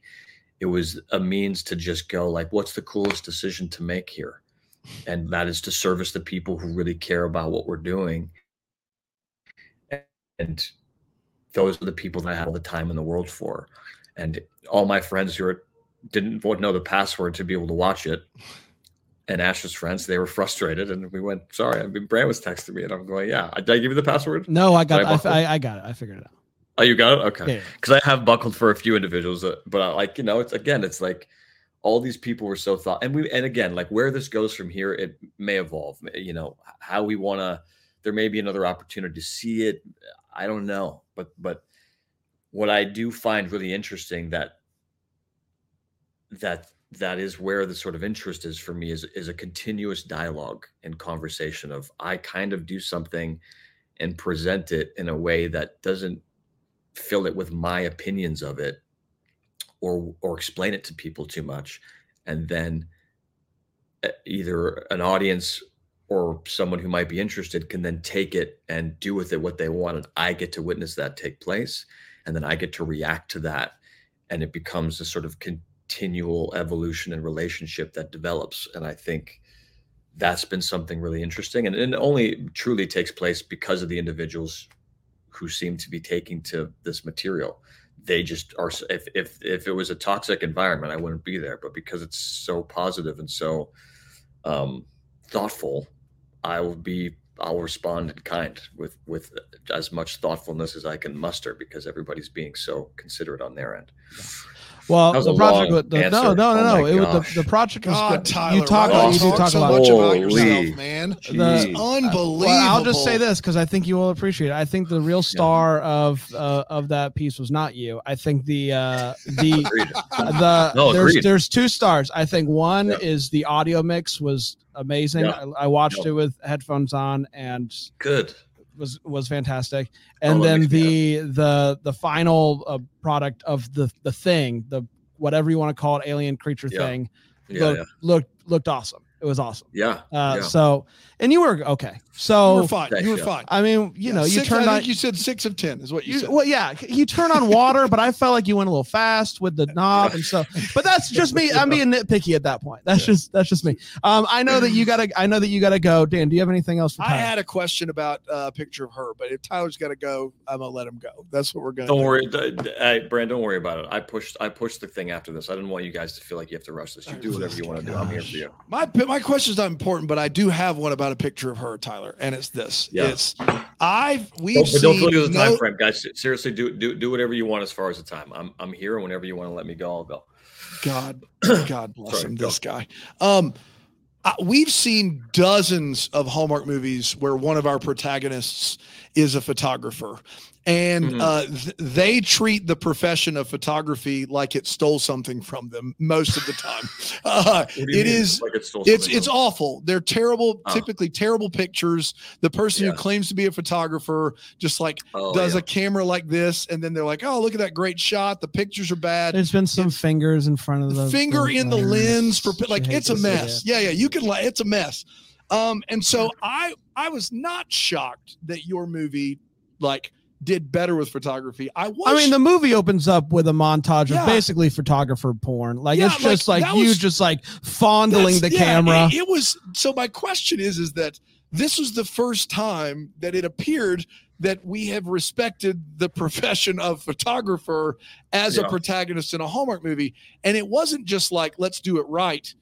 it was a means to just go like what's the coolest decision to make here and that is to service the people who really care about what we're doing and those are the people that i have all the time in the world for and all my friends who are, didn't know the password to be able to watch it and Ash's friends, they were frustrated, and we went, "Sorry." I mean, Brand was texting me, and I'm going, "Yeah, did I give you the password?" No, I got. I, I, I got it. I figured it out. Oh, you got it. Okay. Yeah. Because I have buckled for a few individuals, that, but I, like you know, it's again, it's like all these people were so thought, and we, and again, like where this goes from here, it may evolve. You know, how we want to. There may be another opportunity to see it. I don't know, but but what I do find really interesting that that that is where the sort of interest is for me is is a continuous dialogue and conversation of I kind of do something and present it in a way that doesn't fill it with my opinions of it or or explain it to people too much. And then uh, either an audience or someone who might be interested can then take it and do with it what they want and i get to witness that take place and then i get to react to that. And it becomes a sort of continual evolution and relationship that develops. And i think that's been something really interesting and it only truly takes place because of the individuals who seem to be taking to this material. They just are if if if it was a toxic environment i wouldn't be there but because it's so positive and so um thoughtful i will be i'll respond in kind with with as much thoughtfulness as i can muster because everybody's being so considerate on their end Well, That was the a project. long was- the- no, no, Oh no, no. my It was the, the project was God, Tyler, you talk. why You do do talk so about. much about yourself, man. The- It's unbelievable. Well, I'll just say this because I think you will appreciate it. I think the real star of uh, of that piece was not you. I think the uh, the the No, there's agreed. there's two stars. I think one Yeah. is the audio mix was amazing. Yeah. I, I watched Yeah. it with headphones on and good was was fantastic. Oh, And that then the the the final uh, product of the the thing, the whatever you want to call it, alien creature Yeah. thing, yeah looked, yeah looked looked awesome. It was awesome. yeah Uh, yeah. So, and you were okay. So you So were fine. You were fine. I mean, you Yeah, know, you six, turned I on. think you said six of ten is what you, You, said. well, yeah, you turn on water, but I felt like you went a little fast with the knob and so. But that's just me. I'm being nitpicky at that point. That's just that's just me. Um, I know that you gotta. I know that you gotta go. Dan, do you have anything else for I had a question about uh, a picture of her, but if Tyler's got to go, I'm gonna let him go. That's what we're gonna. Don't do. worry, d- d- hey, Brand. Don't worry about it. I pushed. I pushed the thing after this. I didn't want you guys to feel like you have to rush this. You do whatever you want to do. I'm here for you. My my question's not important, but I do have one about a picture of her, Tyler, and it's this. Yeah. It's I've we've Don't, don't feel like there's a time frame, guys. Seriously, do do do whatever you want as far as the time. I'm I'm here. Whenever you want to let me go, I'll go. God, God bless Sorry, him. go. This guy. Um, uh, we've seen dozens of Hallmark movies where one of our protagonists is a photographer, and Mhm. uh, th- they treat the profession of photography like it stole something from them most of the time. Uh, What it mean? is like it it's it's from- awful. They're terrible, Oh. typically terrible pictures. The person Yeah. who claims to be a photographer just like Oh, does yeah. a camera like this, and then they're like, "Oh, look at that great shot. The pictures are bad." There's been some fingers in front of the finger in the lens for like it's a to see mess. Yeah, yeah, you can like it's a mess. Um, and so I I was not shocked that your movie like did better with photography. I was. I mean, the movie opens up with a montage Yeah. of basically photographer porn. Like Yeah, it's just like, like, you was- just like fondling the yeah, camera. It, it was so. My question is, is that this was the first time that it appeared that we have respected the profession of photographer as a protagonist in a Hallmark movie, and it wasn't just like let's do it right.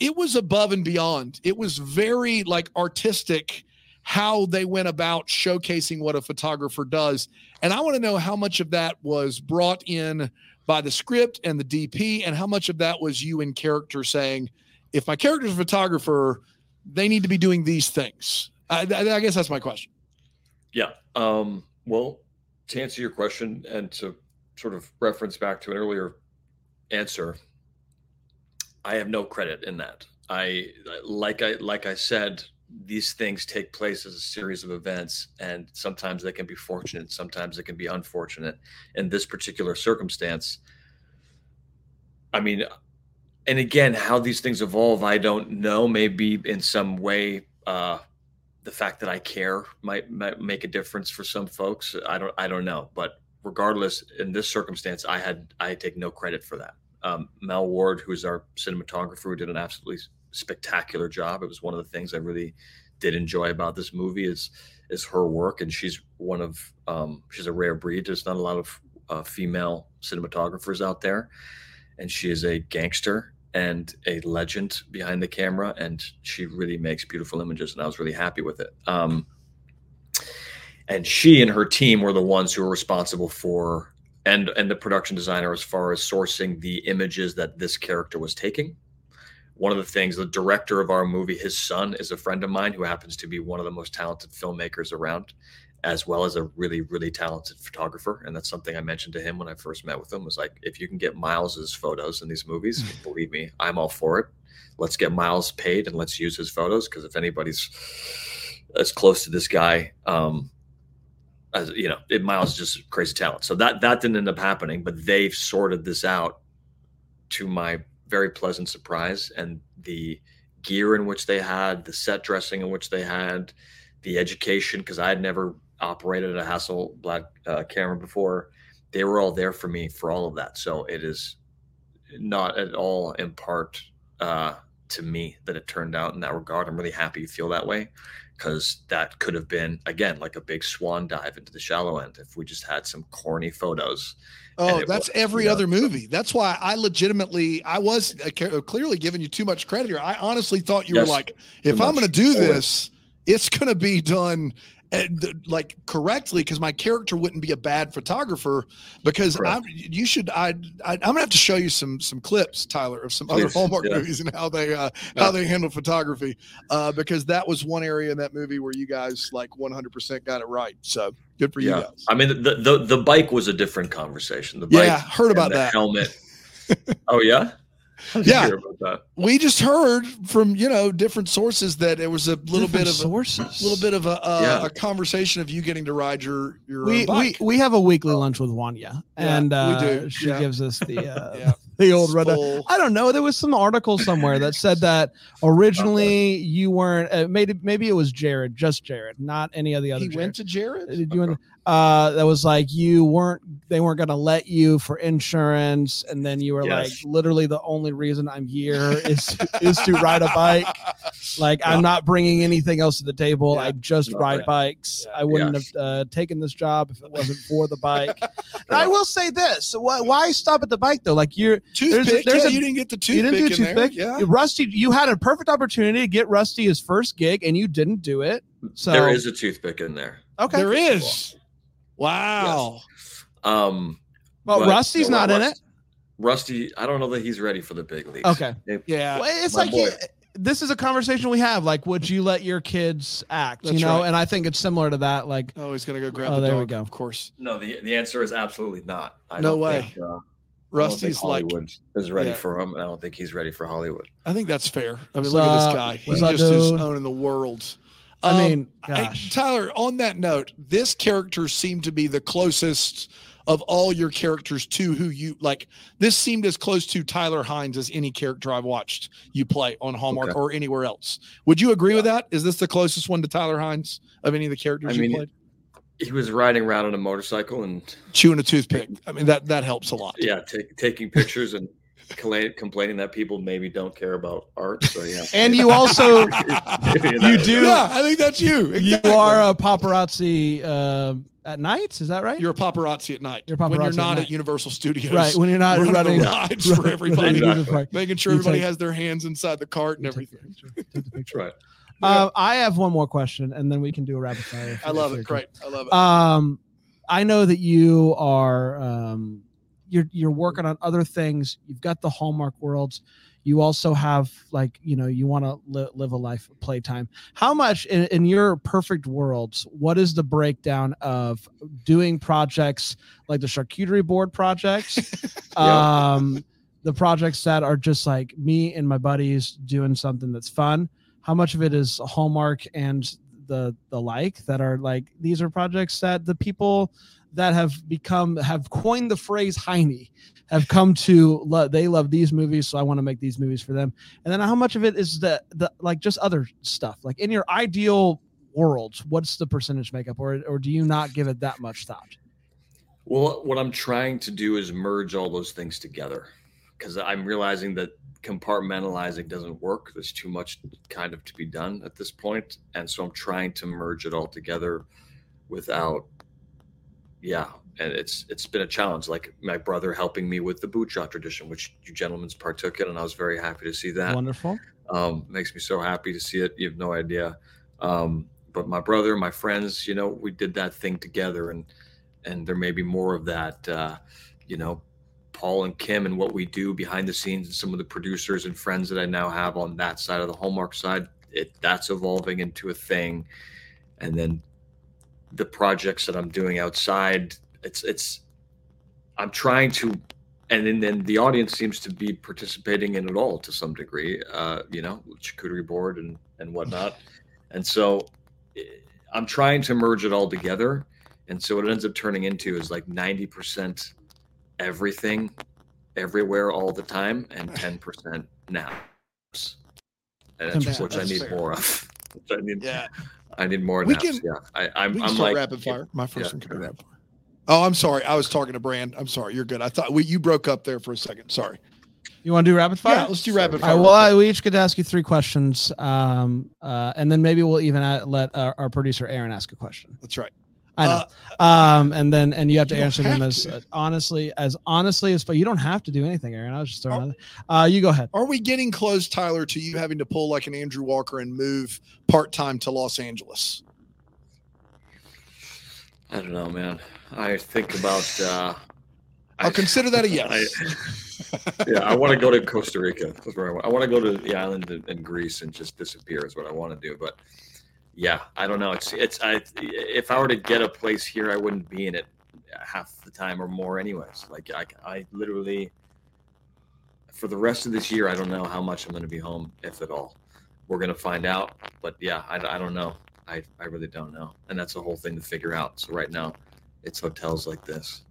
It was above and beyond. It was very like artistic how they went about showcasing what a photographer does. And I want to know how much of that was brought in by the script and the DP, and how much of that was you in character saying, if my character's a photographer, they need to be doing these things. I, I guess that's my question. Yeah. Um, well, to answer your question and to sort of reference back to an earlier answer, I have no credit in that. I like I like I said, these things take place as a series of events, and sometimes they can be fortunate, sometimes they can be unfortunate. In this particular circumstance, I mean, and again, how these things evolve, I don't know. Maybe in some way, uh, the fact that I care might, might make a difference for some folks. I don't I don't know, but regardless, in this circumstance, I had I take no credit for that. Um, Mel Ward, who's our cinematographer, who did an absolutely spectacular job. It was one of the things I really did enjoy about this movie is is her work, and she's one of um, she's a rare breed. There's not a lot of uh, female cinematographers out there, and she is a gangster and a legend behind the camera and she really makes beautiful images and i was really happy with it um, and she and her team were the ones who were responsible for and and the production designer as far as sourcing the images that this character was taking one of the things the director of our movie his son is a friend of mine who happens to be one of the most talented filmmakers around as well as a really really talented photographer. And that's something i mentioned to him when i first met with him was like if you can get miles's photos in these movies believe me i'm all for it. Let's get miles paid and let's use his photos because if anybody's as close to this guy um as you know it, miles is just crazy talent. So that that didn't end up happening but they've sorted this out to my very pleasant surprise and the gear in which they had the set dressing in which they had the education because i had never operated a Hasselblad uh, camera before. They were all there for me for all of that. So it is not at all in part uh, to me that it turned out in that regard. I'm really happy you feel that way because that could have been again like a big swan dive into the shallow end if we just had some corny photos. Oh, that's was, every you know, other movie. That's why I legitimately, I was uh, clearly giving you too much credit here. I honestly thought you Yes, were like, if I'm going to do this, it's going to be done uh, like correctly because my character wouldn't be a bad photographer because Correct. I you should I, I I'm gonna have to show you some some clips Tyler of some other Hallmark yeah. movies and how they uh Yeah. how they handle photography uh because that was one area in that movie where you guys like 100% got it right so good for you guys I mean, the, the the bike was a different conversation. The bike yeah heard about that helmet. oh yeah, Yeah. hear about that? we just heard from you know different sources that it was a little bit of sources. a little bit of a, a, Yeah. a conversation of you getting to ride your your we, own bike. we we have a weekly lunch with Wonya, Yeah, and we uh, do. she Yeah. gives us the uh, Yeah. the old rundown. I don't know. There was some article somewhere that said that originally you weren't. Uh, maybe maybe it was Jared, just Jared, not any of the other. he went to Jared. Did you? want- Uh, that was like you weren't. They weren't going to let you for insurance, and then you were Yes. like, literally, the only reason I'm here is is to ride a bike. Like Yeah. I'm not bringing anything else to the table. Yeah. I just No, ride yeah. bikes. Yeah. I wouldn't Yeah. have uh, taken this job if it wasn't for the bike. And I will say this: why, why stop at the bike though? Like you're Toothpick. there's yeah, a- you didn't get the toothpick. you didn't do a in there. toothpick. Yeah. Rusty, you had a perfect opportunity to get Rusty his first gig, and you didn't do it. So there is a toothpick in there. okay. There is. Wow. Um, well, but, Rusty's you know, not in it. Rusty, I don't know that he's ready for the big leagues. Okay. If- Yeah. Well, it's like boy. you- this is a conversation we have. Like, would you let your kids act? That's you know, right. and I think it's similar to that. Like, Oh, he's gonna go grab Oh, the there we go. Of course. No, the the answer is absolutely not. I No don't way. Think, uh, I don't Rusty's like. Hollywood is ready Yeah. for him. and I don't think he's ready for Hollywood. I think that's fair. I mean, What's look at this guy. He's What's just up, is dude? owning the world. I Um, mean, Hey, Tyler, on that note, this character seemed to be the closest of all your characters to who you like. This seemed as close to Tyler Hynes as any character I've watched you play on Hallmark Okay. or anywhere else. Would you agree with that? Is this the closest one to Tyler Hynes of any of the characters I you mean, played? He was riding around on a motorcycle and Chewing a toothpick. I mean that that helps a lot. yeah, take, taking pictures and colla- complaining that people maybe don't care about art. So yeah, And you also you do- Yeah, I think that's you. you are a paparazzi uh, at night. Is that right? You're a paparazzi at night. You're paparazzi when you're not night. at Universal Studios. right when you're not running, running. the rides for everybody, Exactly. making sure You everybody take- has their hands inside the cart and You take the everything. picture, take the picture. right. Uh, I have one more question, and then we can do a rapid fire. I love it. Great. I love it. Um, I know that you are um, you're you're working on other things. You've got the Hallmark worlds. You also have like you know you want to li- live a life of playtime. How much in, in your perfect worlds? What is the breakdown of doing projects like the charcuterie board projects? Um, the projects that are just like me and my buddies doing something that's fun how much of it is hallmark and the the like that are like these are projects that the people that have become have coined the phrase heiny have come to lo- they love these movies so i want to make these movies for them and then how much of it is the the like just other stuff like in your ideal worlds what's the percentage makeup or or do you not give it that much thought Well, what I'm trying to do is merge all those things together because I'm realizing that compartmentalizing doesn't work. There's too much kind of to be done at this point, and so I'm trying to merge it all together without, yeah. And it's it's been a challenge. Like my brother helping me with the boot shot tradition, which you gentlemen partook in, and I was very happy to see that. wonderful Um, makes me so happy to see it. You have no idea. Um, but my brother, my friends, you know, we did that thing together, and and there may be more of that. Uh, you know, Paul and Kim and what we do behind the scenes, and some of the producers and friends that I now have on that side of the Hallmark side. It that's evolving into a thing, and then the projects that I'm doing outside. It's it's. I'm trying to and then, then the audience seems to be participating in it all to some degree uh, you know charcuterie board and and whatnot and so eh, i'm trying to merge it all together and so what it ends up turning into is like 90% everything everywhere all the time and 10% naps and that's That's which i need fair. more of which i need yeah. I need more We naps can- yeah I, i'm, We can I'm start like rapid fire. My first yeah, one can be go rapid fire. Oh, I'm sorry. I was talking to Brand. I'm sorry. You're good. I thought we, you broke up there for a second. Sorry. you want to do rapid fire Yeah, let's do rapid fire. right, well, I, we each get to ask you three questions, um, uh, and then maybe we'll even uh, let our, our producer Aaron ask a question. That's right. I know, Uh, um, and then and you have to you don't answer them as to. uh, honestly as honestly as. But you don't have to do anything, Aaron. I was just throwing. It out. Uh, you go ahead. Are we getting close, Tyler, to you having to pull like an Andrew Walker and move part time to Los Angeles? i don't know man i think about uh I'll I- consider that a yes. I- yeah, I want to go to Costa Rica. That's where I want. I want to go to the island in, in Greece and just disappear. Is what I want to do. But yeah, I don't know. It's it's. I if I were to get a place here, I wouldn't be in it half the time or more, anyways. Like I, I literally for the rest of this year, I don't know how much I'm going to be home, if at all. We're going to find out. But yeah, I, I don't know. I, I really don't know, and that's a whole thing to figure out. So right now, it's hotels like this.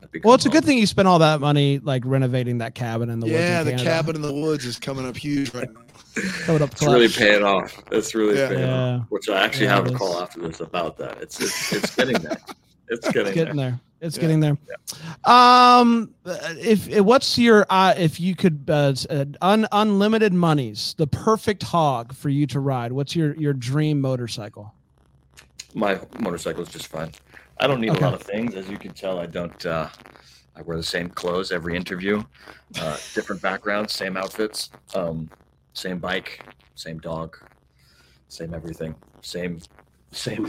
That become Well, it's a good thing you spent all that money like renovating that cabin in the woods. yeah, the cabin in the woods is coming up huge right now. coming it up It's really paying off. It's really Yeah. paying Yeah. off. Which I actually Yeah, have a call after this about that. It's it's, it's getting there. It's getting, getting there. there. It's Yeah. getting there. Um, if, if what's your uh, if you could uh, s- uh, un, unlimited monies, the perfect hog for you to ride. What's your your dream motorcycle? My motorcycle is just fine. I don't need Okay. a lot of things, as you can tell. I don't. Uh, I wear the same clothes every interview, uh, different backgrounds, same outfits, um, same bike, same dog, same everything, same, same,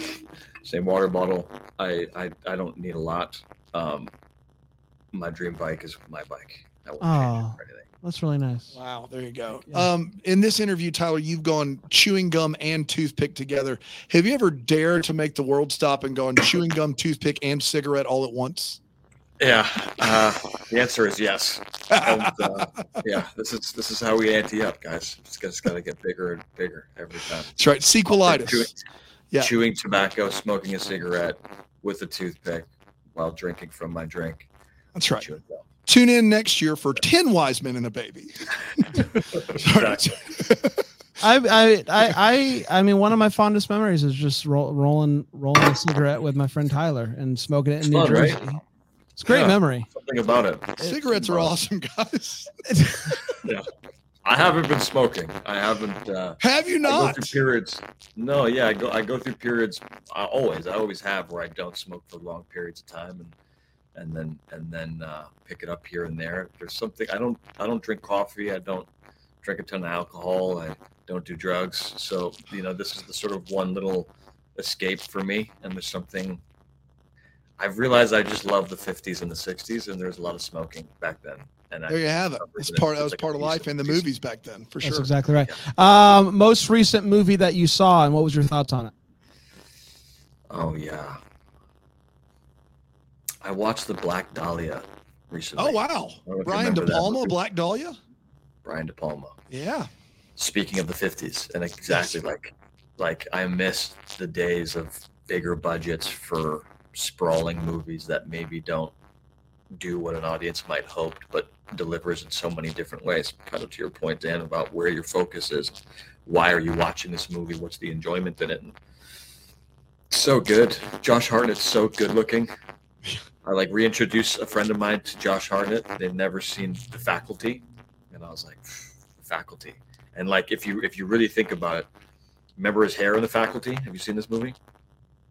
same water bottle. I I, I don't need a lot. Um, my dream bike is my bike. I won't change Oh. anything. That's really nice. Wow, there you go. Yeah. Um, in this interview, Tyler, you've gone chewing gum and toothpick together. Have you ever dared to make the world stop and gone chewing gum, toothpick, and cigarette all at once? Yeah, uh, the answer is yes. And, uh, yeah, this is this is how we ante up, guys. It's just got to get bigger and bigger every time. That's right, sequelitis. Chewing, Yeah. chewing tobacco, smoking a cigarette with a toothpick, while drinking from my drink. That's right. Chewing gum. Tune in next year for 10 wise men and a baby. Sorry. I, I, I, I, I mean, one of my fondest memories is just roll, rolling, rolling a cigarette with my friend Tyler and smoking it in It's New fun, Jersey. right? It's a great Yeah. memory. Something about it. Cigarettes are awesome, guys. yeah. I haven't been smoking. I haven't. Uh, Have you I go not? through periods. No, yeah, I go. I go through periods. I always, I always have where I don't smoke for long periods of time, and and then and then uh, pick it up here and there. There's something I don't. I don't drink coffee. I don't drink a ton of alcohol. I don't do drugs. So you know, this is the sort of one little escape for me. And there's something. I've realized I just love the 50s and the 60s, and there's a lot of smoking back then. And I, There you have it. It's part that was like part of life decent- and the decent- movies back then, for sure. That's sure. exactly right. Um, most recent movie that you saw, and what was your thoughts on it? Oh yeah. I watched the Black Dahlia recently. Oh wow. I don't know if you Brian De Palma. Black Dahlia? Brian De Palma. Yeah. Speaking of the fifties, and exactly like like I miss the days of bigger budgets for sprawling movies that maybe don't do what an audience might hoped, but delivers in so many different ways. Kind of to your point, Dan, about where your focus is. Why are you watching this movie? What's the enjoyment in it? And so good. Josh Hartnett's so good looking. I like reintroduced a friend of mine to Josh Hartnett. They'd never seen The Faculty, and I was like, The Faculty. And like, if you if you really think about it, remember his hair in The Faculty? Have you seen this movie?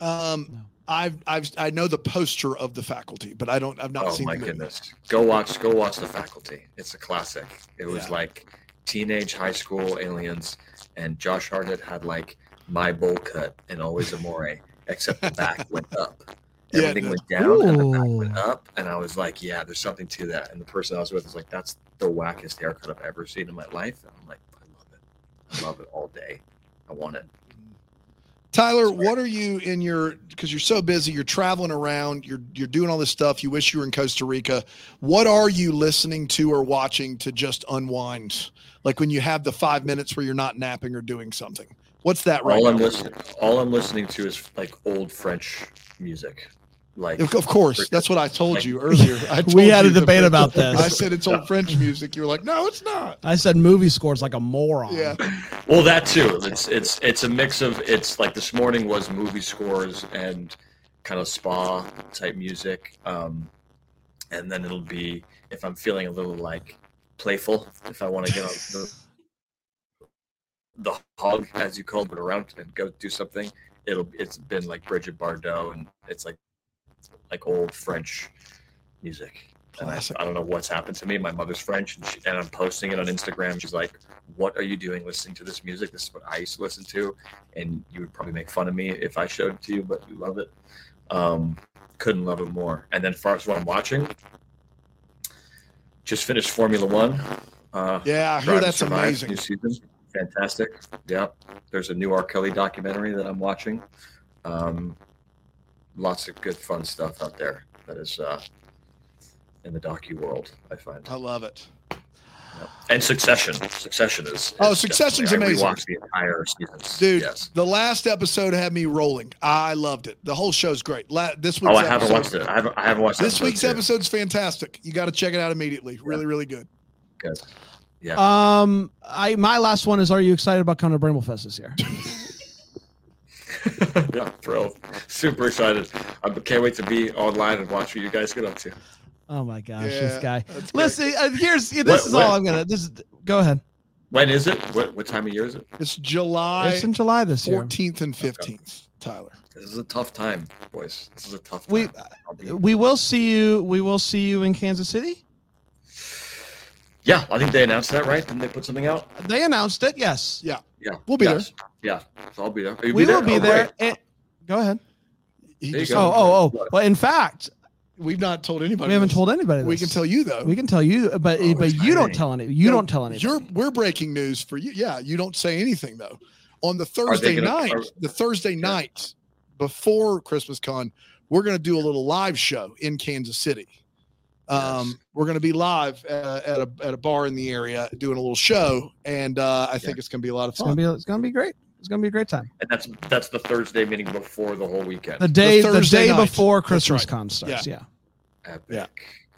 Um No. I've I've I know the poster of the faculty, but I don't I've not oh seen my the movie. goodness go watch go watch the faculty it's a classic it was Yeah. like teenage high school aliens and josh hartnett had like my bowl cut and always amore except the back went up Yeah, everything no. went down and the back went up and i was like yeah there's something to that and the person i was with was like that's the wackest haircut i've ever seen in my life and i'm like i love it i love it all day i want it Tyler, what are you in your because you're so busy, you're traveling around, you're you're doing all this stuff, you wish you were in Costa Rica. What are you listening to or watching to just unwind? Like when you have the five minutes where you're not napping or doing something. What's that right all i'm now? listening all i'm listening to is like old french music like Of of course, that's what I told Like- you earlier. I told We had a you the debate French- about this. I said it's old French music. You were like, no, it's not. I said movie scores like a moron. Yeah. Well, that too. It's it's it's a mix of it's like this morning was movie scores and kind of spa type music, um, and then it'll be if I'm feeling a little like playful, if I want to get on the the hog as you called it around and go do something. It'll it's been like Brigitte Bardot and it's like like old French music. And I, Classic. I don't know what's happened to me. My mother's French, and, she, and I'm posting it on Instagram. She's like, "What are you doing listening to this music? This is what I used to listen to." And you would probably make fun of me if I showed it to you, but you love it. Um, couldn't love it more. And then, as far as what I'm watching, just finished Formula One. Uh, Yeah, I hear that's amazing. New season, fantastic. Yep. there's a new R. Kelly documentary that I'm watching. Um, lots of good, fun stuff out there that is uh, in the docu world. I find, I love it. and Succession. Succession is. Oh, is Succession's amazing. I the entire seasons. Dude, Yes. the last episode had me rolling. I loved it. The whole show's great. La- this week's Oh, I haven't episode- watched it. I haven't. I haven't watched This episode week's two. episode's fantastic. You got to check it out immediately. Really, really good. Good. Yeah. Um, I my last one is: Are you excited about coming to Bramblefest this year? yeah, thrilled. Super excited. I can't wait to be online and watch what you guys get up to. Oh my gosh, Yeah, this guy. Listen, uh, here's this What- is what- all I'm gonna. This is go ahead. When is it? What what time of year is it? It's July It's in July this year. 14th and 15th, Tyler. This is a tough time, boys. This is a tough time. We we will see you. We will see you in Kansas City. Yeah, I think they announced that, right? Didn't they put something out? They announced it. Yes, Yeah. Yeah, We'll be yes. Yeah, so I'll be there. You'll we will be Oh, there. great. And- go ahead. He There you just- go. Oh, oh, oh. Well, in fact, We've not told anybody. we haven't this. told anybody. We can tell you though. We can tell you, but Oh, but you don't tell any. You No, don't tell anybody. You're we're breaking news for you. Yeah, you don't say anything though. On the Thursday gonna- night, are- the Thursday night before Christmas Con, we're going to do a little live show in Kansas City. Um, Yes. We're going to be live uh, at a at a bar in the area doing a little show, and uh, I think it's going to be a lot of It's gonna fun. be. It's gonna be great. It's gonna be a great time. And that's that's the Thursday meeting before the whole weekend. The day, the, Thursday day night. before Christmas right. con starts. Yeah. Epic. Yeah.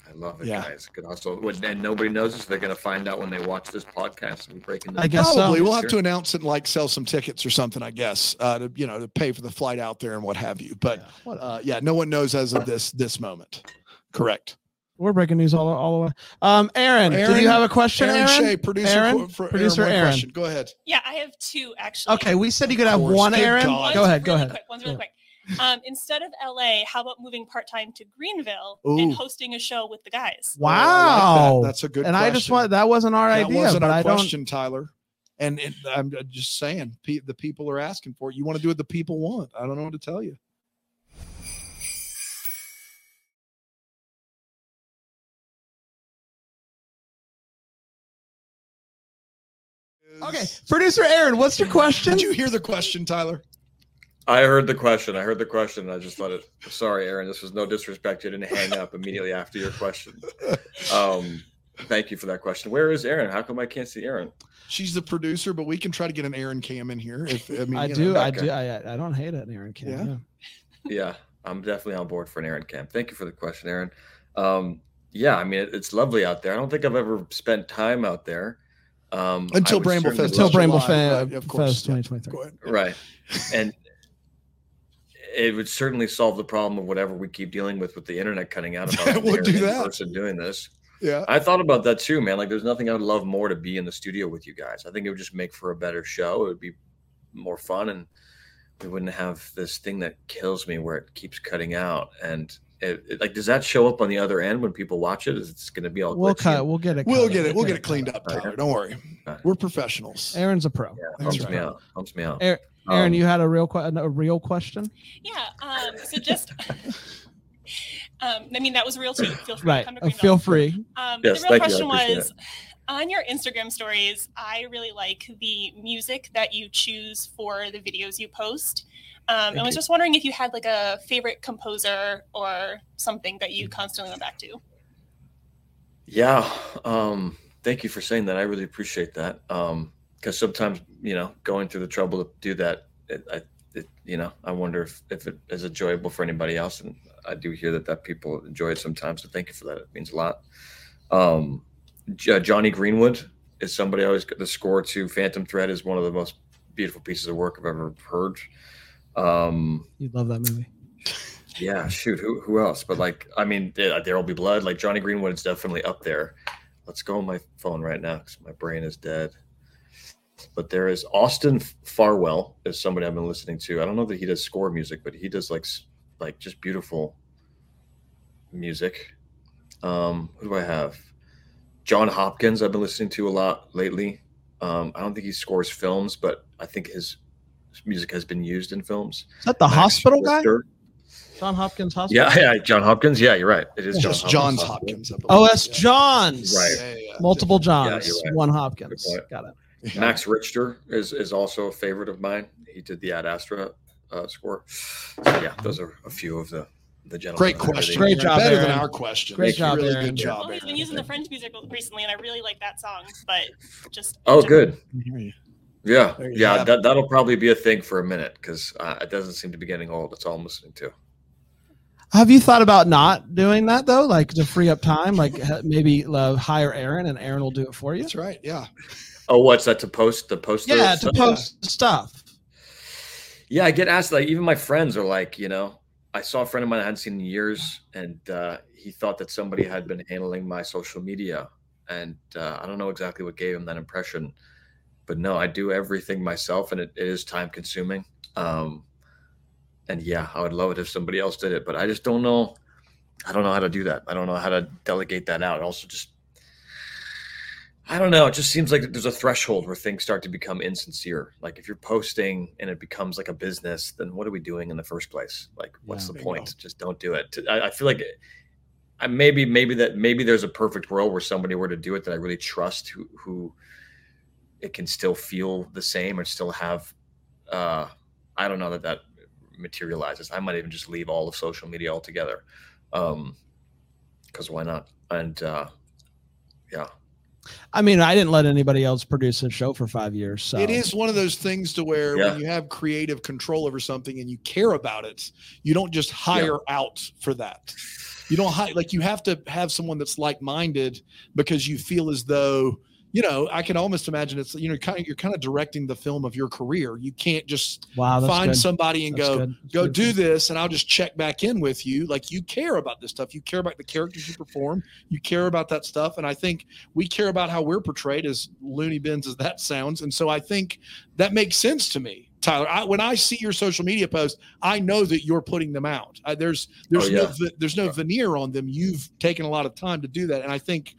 I love it, Yeah. guys. Good hustle. When- And nobody knows this. They're going to find out when they watch this podcast. We're breaking the I guess so. Probably we'll have to announce it and like sell some tickets or something, I guess, uh, to you know to pay for the flight out there and what have you. But What- uh, yeah, no one knows as of this this moment. Correct. We're breaking news all, all the way. Um, Aaron, do you have a question, Aaron, Aaron? Shea, producer, Aaron? qu- for Producer one Aaron. question. Go ahead. Yeah, I have two actually. Okay, we said you could have one, Good Aaron. God. Go One's ahead. Go really ahead. Quick. One's really Yeah. quick. Um, instead of LA, how about moving part time to Greenville Ooh. and hosting a show with the guys? Oh, I like Wow. that. That's a good. Question. And I just question. want that wasn't our that idea, wasn't our I question, Tyler. And it, I'm just saying, pe- the people are asking for it. You want to do what the people want. I don't know what to tell you. Okay, producer Aaron, what's your question? Did you hear the question, Tyler? I heard the question. I heard the question. I just let it. Sorry, Aaron. This was no disrespect. You didn't hang up immediately after your question. Um, thank you for that question. Where is Aaron? How come I can't see Aaron? She's the producer, but we can try to get an Aaron Cam in here. If I mean, I do, know. I do, I, I don't hate an Aaron. Cam. Yeah? yeah. Yeah, I'm definitely on board for an Aaron Cam. Thank you for the question, Aaron. Um, yeah, I mean it, it's lovely out there. I don't think I've ever spent time out there. Um, Until Bramble certainly Fest. Until Bramble July, Fa- right, of course, Fest 2023. Right and it would certainly solve the problem of whatever we keep dealing with with the internet cutting out about It would do in that. person doing this Yeah. i thought about that too man like there's nothing i would love more to be in the studio with you guys i think it would just make for a better show it would be more fun and we wouldn't have this thing that kills me where it keeps cutting out and it, it- like does that show up on the other end when people watch it is it's going to be all We'll cut. We'll get it. We'll get it. We'll get it cleaned up, Tyler. Don't worry. We're professionals. Aaron's a pro. yeah, That's helps me out helps me out Aaron, Aaron, Um, you had a real que- a real question, Yeah. Um, so just. Um, I mean that was real too. Feel free right? to come to Uh, feel free. Um, Yes, the real thank you, I question was on your Instagram stories. I really like the music that you choose for the videos you post. Um, I was you. just wondering if you had like a favorite composer or something that you constantly went back to. Yeah. Um, thank you for saying that. I really appreciate that. Um, because sometimes, you know, going through the trouble to do that, it, I, it, you know, I wonder if, if it is enjoyable for anybody else. And I do hear that that people enjoy it sometimes. So thank you for that. It means a lot. Um, J- Jonny Greenwood is somebody I always the score to Phantom Thread is one of the most beautiful pieces of work I've ever heard. Um, You love that movie. yeah, shoot, who who else? But like, I mean, there will be blood. Like Jonny Greenwood is definitely up there. Let's go on my phone right now because my brain is dead. But there is Austin Farwell is somebody I've been listening to. I don't know that he does score music, but he does like like just beautiful music. Um, who do I have? Jon Hopkins I've been listening to a lot lately. Um, I don't think he scores films, but I think his music has been used in films. Is that the Max hospital guy? John Hopkins Hospital. Yeah, yeah, John Hopkins. Yeah, you're right. It is John Just Johns Hopkins. Hopkins. I. Oh, that's Yeah. Johns. Right. Yeah, yeah, yeah. Multiple Johns. you're right. One Hopkins. Got it. Yeah. Max Richter is is also a favorite of mine. He did the Ad Astra uh, score. So yeah, those are a few of the the gentlemen. Great question. Great job, Better than our question. Great Thank job, Really Aaron. good job. Well, he's been using the French music recently, and I really like that song. But just Oh, in general. good. I hear you. Yeah, There yeah. That that'll probably be a thing for a minute because uh, it doesn't seem to be getting old. That's all I'm listening to. Have you thought about not doing that though, like to free up time, like maybe uh, hire Aaron and Aaron will do it for you? That's right. Yeah. Oh, what's that to post? The post? Yeah, to stuff? post stuff. Yeah, I get asked like even my friends are like, you know, I saw a friend of mine I hadn't seen in years, and uh, he thought that somebody had been handling my social media, and uh, I don't know exactly what gave him that impression, but no, I do everything myself, and it, it is time consuming. Um, and yeah, I would love it if somebody else did it, but I just don't know. I don't know how to do that. I don't know how to delegate that out. Also, just I don't know. It just seems like there's a threshold where things start to become insincere. Like if you're posting and it becomes like a business, then what are we doing in the first place? Like, what's Yeah. the point? Just don't do it. I, I feel like I maybe maybe that maybe there's a perfect world where somebody were to do it that I really trust, who who it can still feel the same or still have. uh I don't know that that materializes. I might even just leave all of social media altogether, um, because why not? And uh, yeah, I mean, I didn't let anybody else produce a show for five years. So It is one of those things to where Yeah. when you have creative control over something and you care about it, you don't just hire out for that. You don't hire like you have to have someone that's like-minded because you feel as though you know I can almost imagine it's you know kind of you're kind of directing the film of your career. You can't just Wow, find good. somebody and That's go good. That's go do beautiful. this and I'll just check back in with you. Like you care about this stuff. You care about the characters you perform. You care about that stuff. And I think we care about how we're portrayed as loony bins as that sounds. And so I think that makes sense to me. Tyler, I, when I see your social media posts, I know that you're putting them out. Uh, there's there's Oh, no yeah. ve- there's no veneer on them. You've taken a lot of time to do that, and I think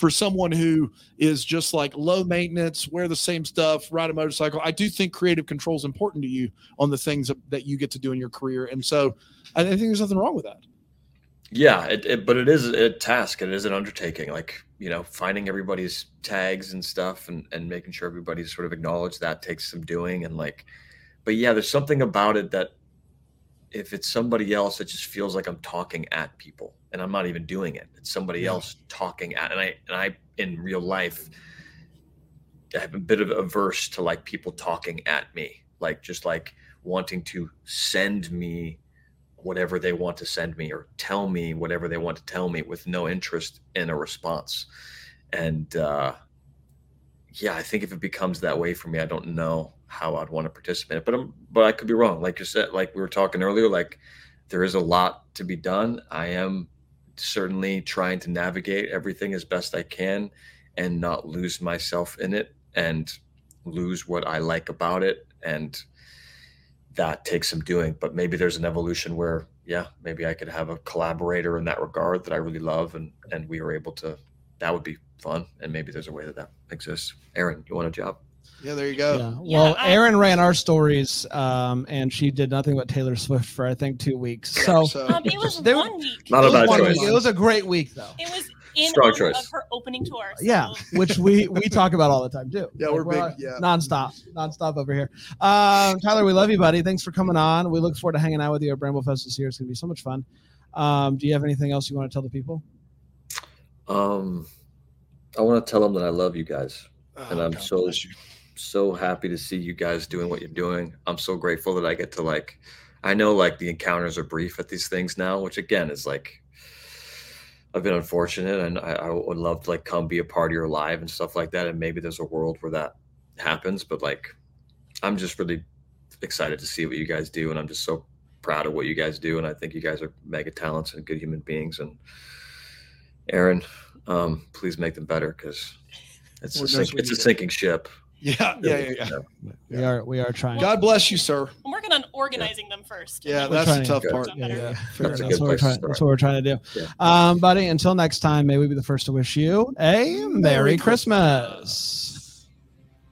for someone who is just like low maintenance, wear the same stuff, ride a motorcycle, I do think creative control is important to you on the things that, you get to do in your career, and so I, I think there's nothing wrong with that. Yeah, it, it, but it is a task. It is an undertaking. Like you know, finding everybody's tags and stuff, and and making sure everybody's sort of acknowledged that takes some doing. And like, but yeah, there's something about it that if it's somebody else, it just feels like I'm talking at people, and I'm not even doing it. It's somebody Yeah. else talking at, and I and I in real life, I have a bit of averse to like people talking at me, like just like wanting to send me whatever they want to send me or tell me whatever they want to tell me with no interest in a response. And uh, yeah, I think if it becomes that way for me, I don't know how I'd want to participate. But I'm, but I could be wrong. Like you said, like we were talking earlier, like there is a lot to be done. I am certainly trying to navigate everything as best I can and not lose myself in it and lose what I like about it. And that takes some doing, but maybe there's an evolution where, yeah, maybe I could have a collaborator in that regard that I really love, and and we were able to. That would be fun, and maybe there's a way that that exists. Aaron, you want a job? Yeah, there you go. Yeah. Yeah, Well, I- Erin ran our stories, um, and she did nothing but Taylor Swift for I think two weeks. So So Um, it was There- one week. Not it a was bad choice. week. It was a great week, though. It was in Strong choice. of her opening tour. so- Yeah, which we we talk about all the time too. Yeah, Like, we're big, yeah. nonstop, nonstop over here. Um, Tyler, we love you, buddy. Thanks for coming on. We look forward to hanging out with you at Bramble Fest this year. It's gonna be so much fun. Um, do you have anything else you want to tell the people? Um, I want to tell them that I love you guys. And Oh, I'm God so- you. So happy to see you guys doing what you're doing. I'm so grateful that I get to like I know like the encounters are brief at these things now, which again is like I've been unfortunate and I, I would love to like come be a part of your live and stuff like that. And maybe there's a world where that happens, but like I'm just really excited to see what you guys do and I'm just so proud of what you guys do and I think you guys are mega talents and good human beings and Aaron, um, please make them better because it's Lord a sink, it's a sinking ship. Yeah, yeah, yeah, yeah. We are we are trying. God bless you, sir. I'm working on organizing them first. Yeah, We're that's the trying. tough Good. part. Yeah, Yeah, yeah. Fair That's a enough. good what we're place to trying, start. that's what we're trying to do. Yeah. Um, buddy, until next time, may we be the first to wish you a Merry Christmas.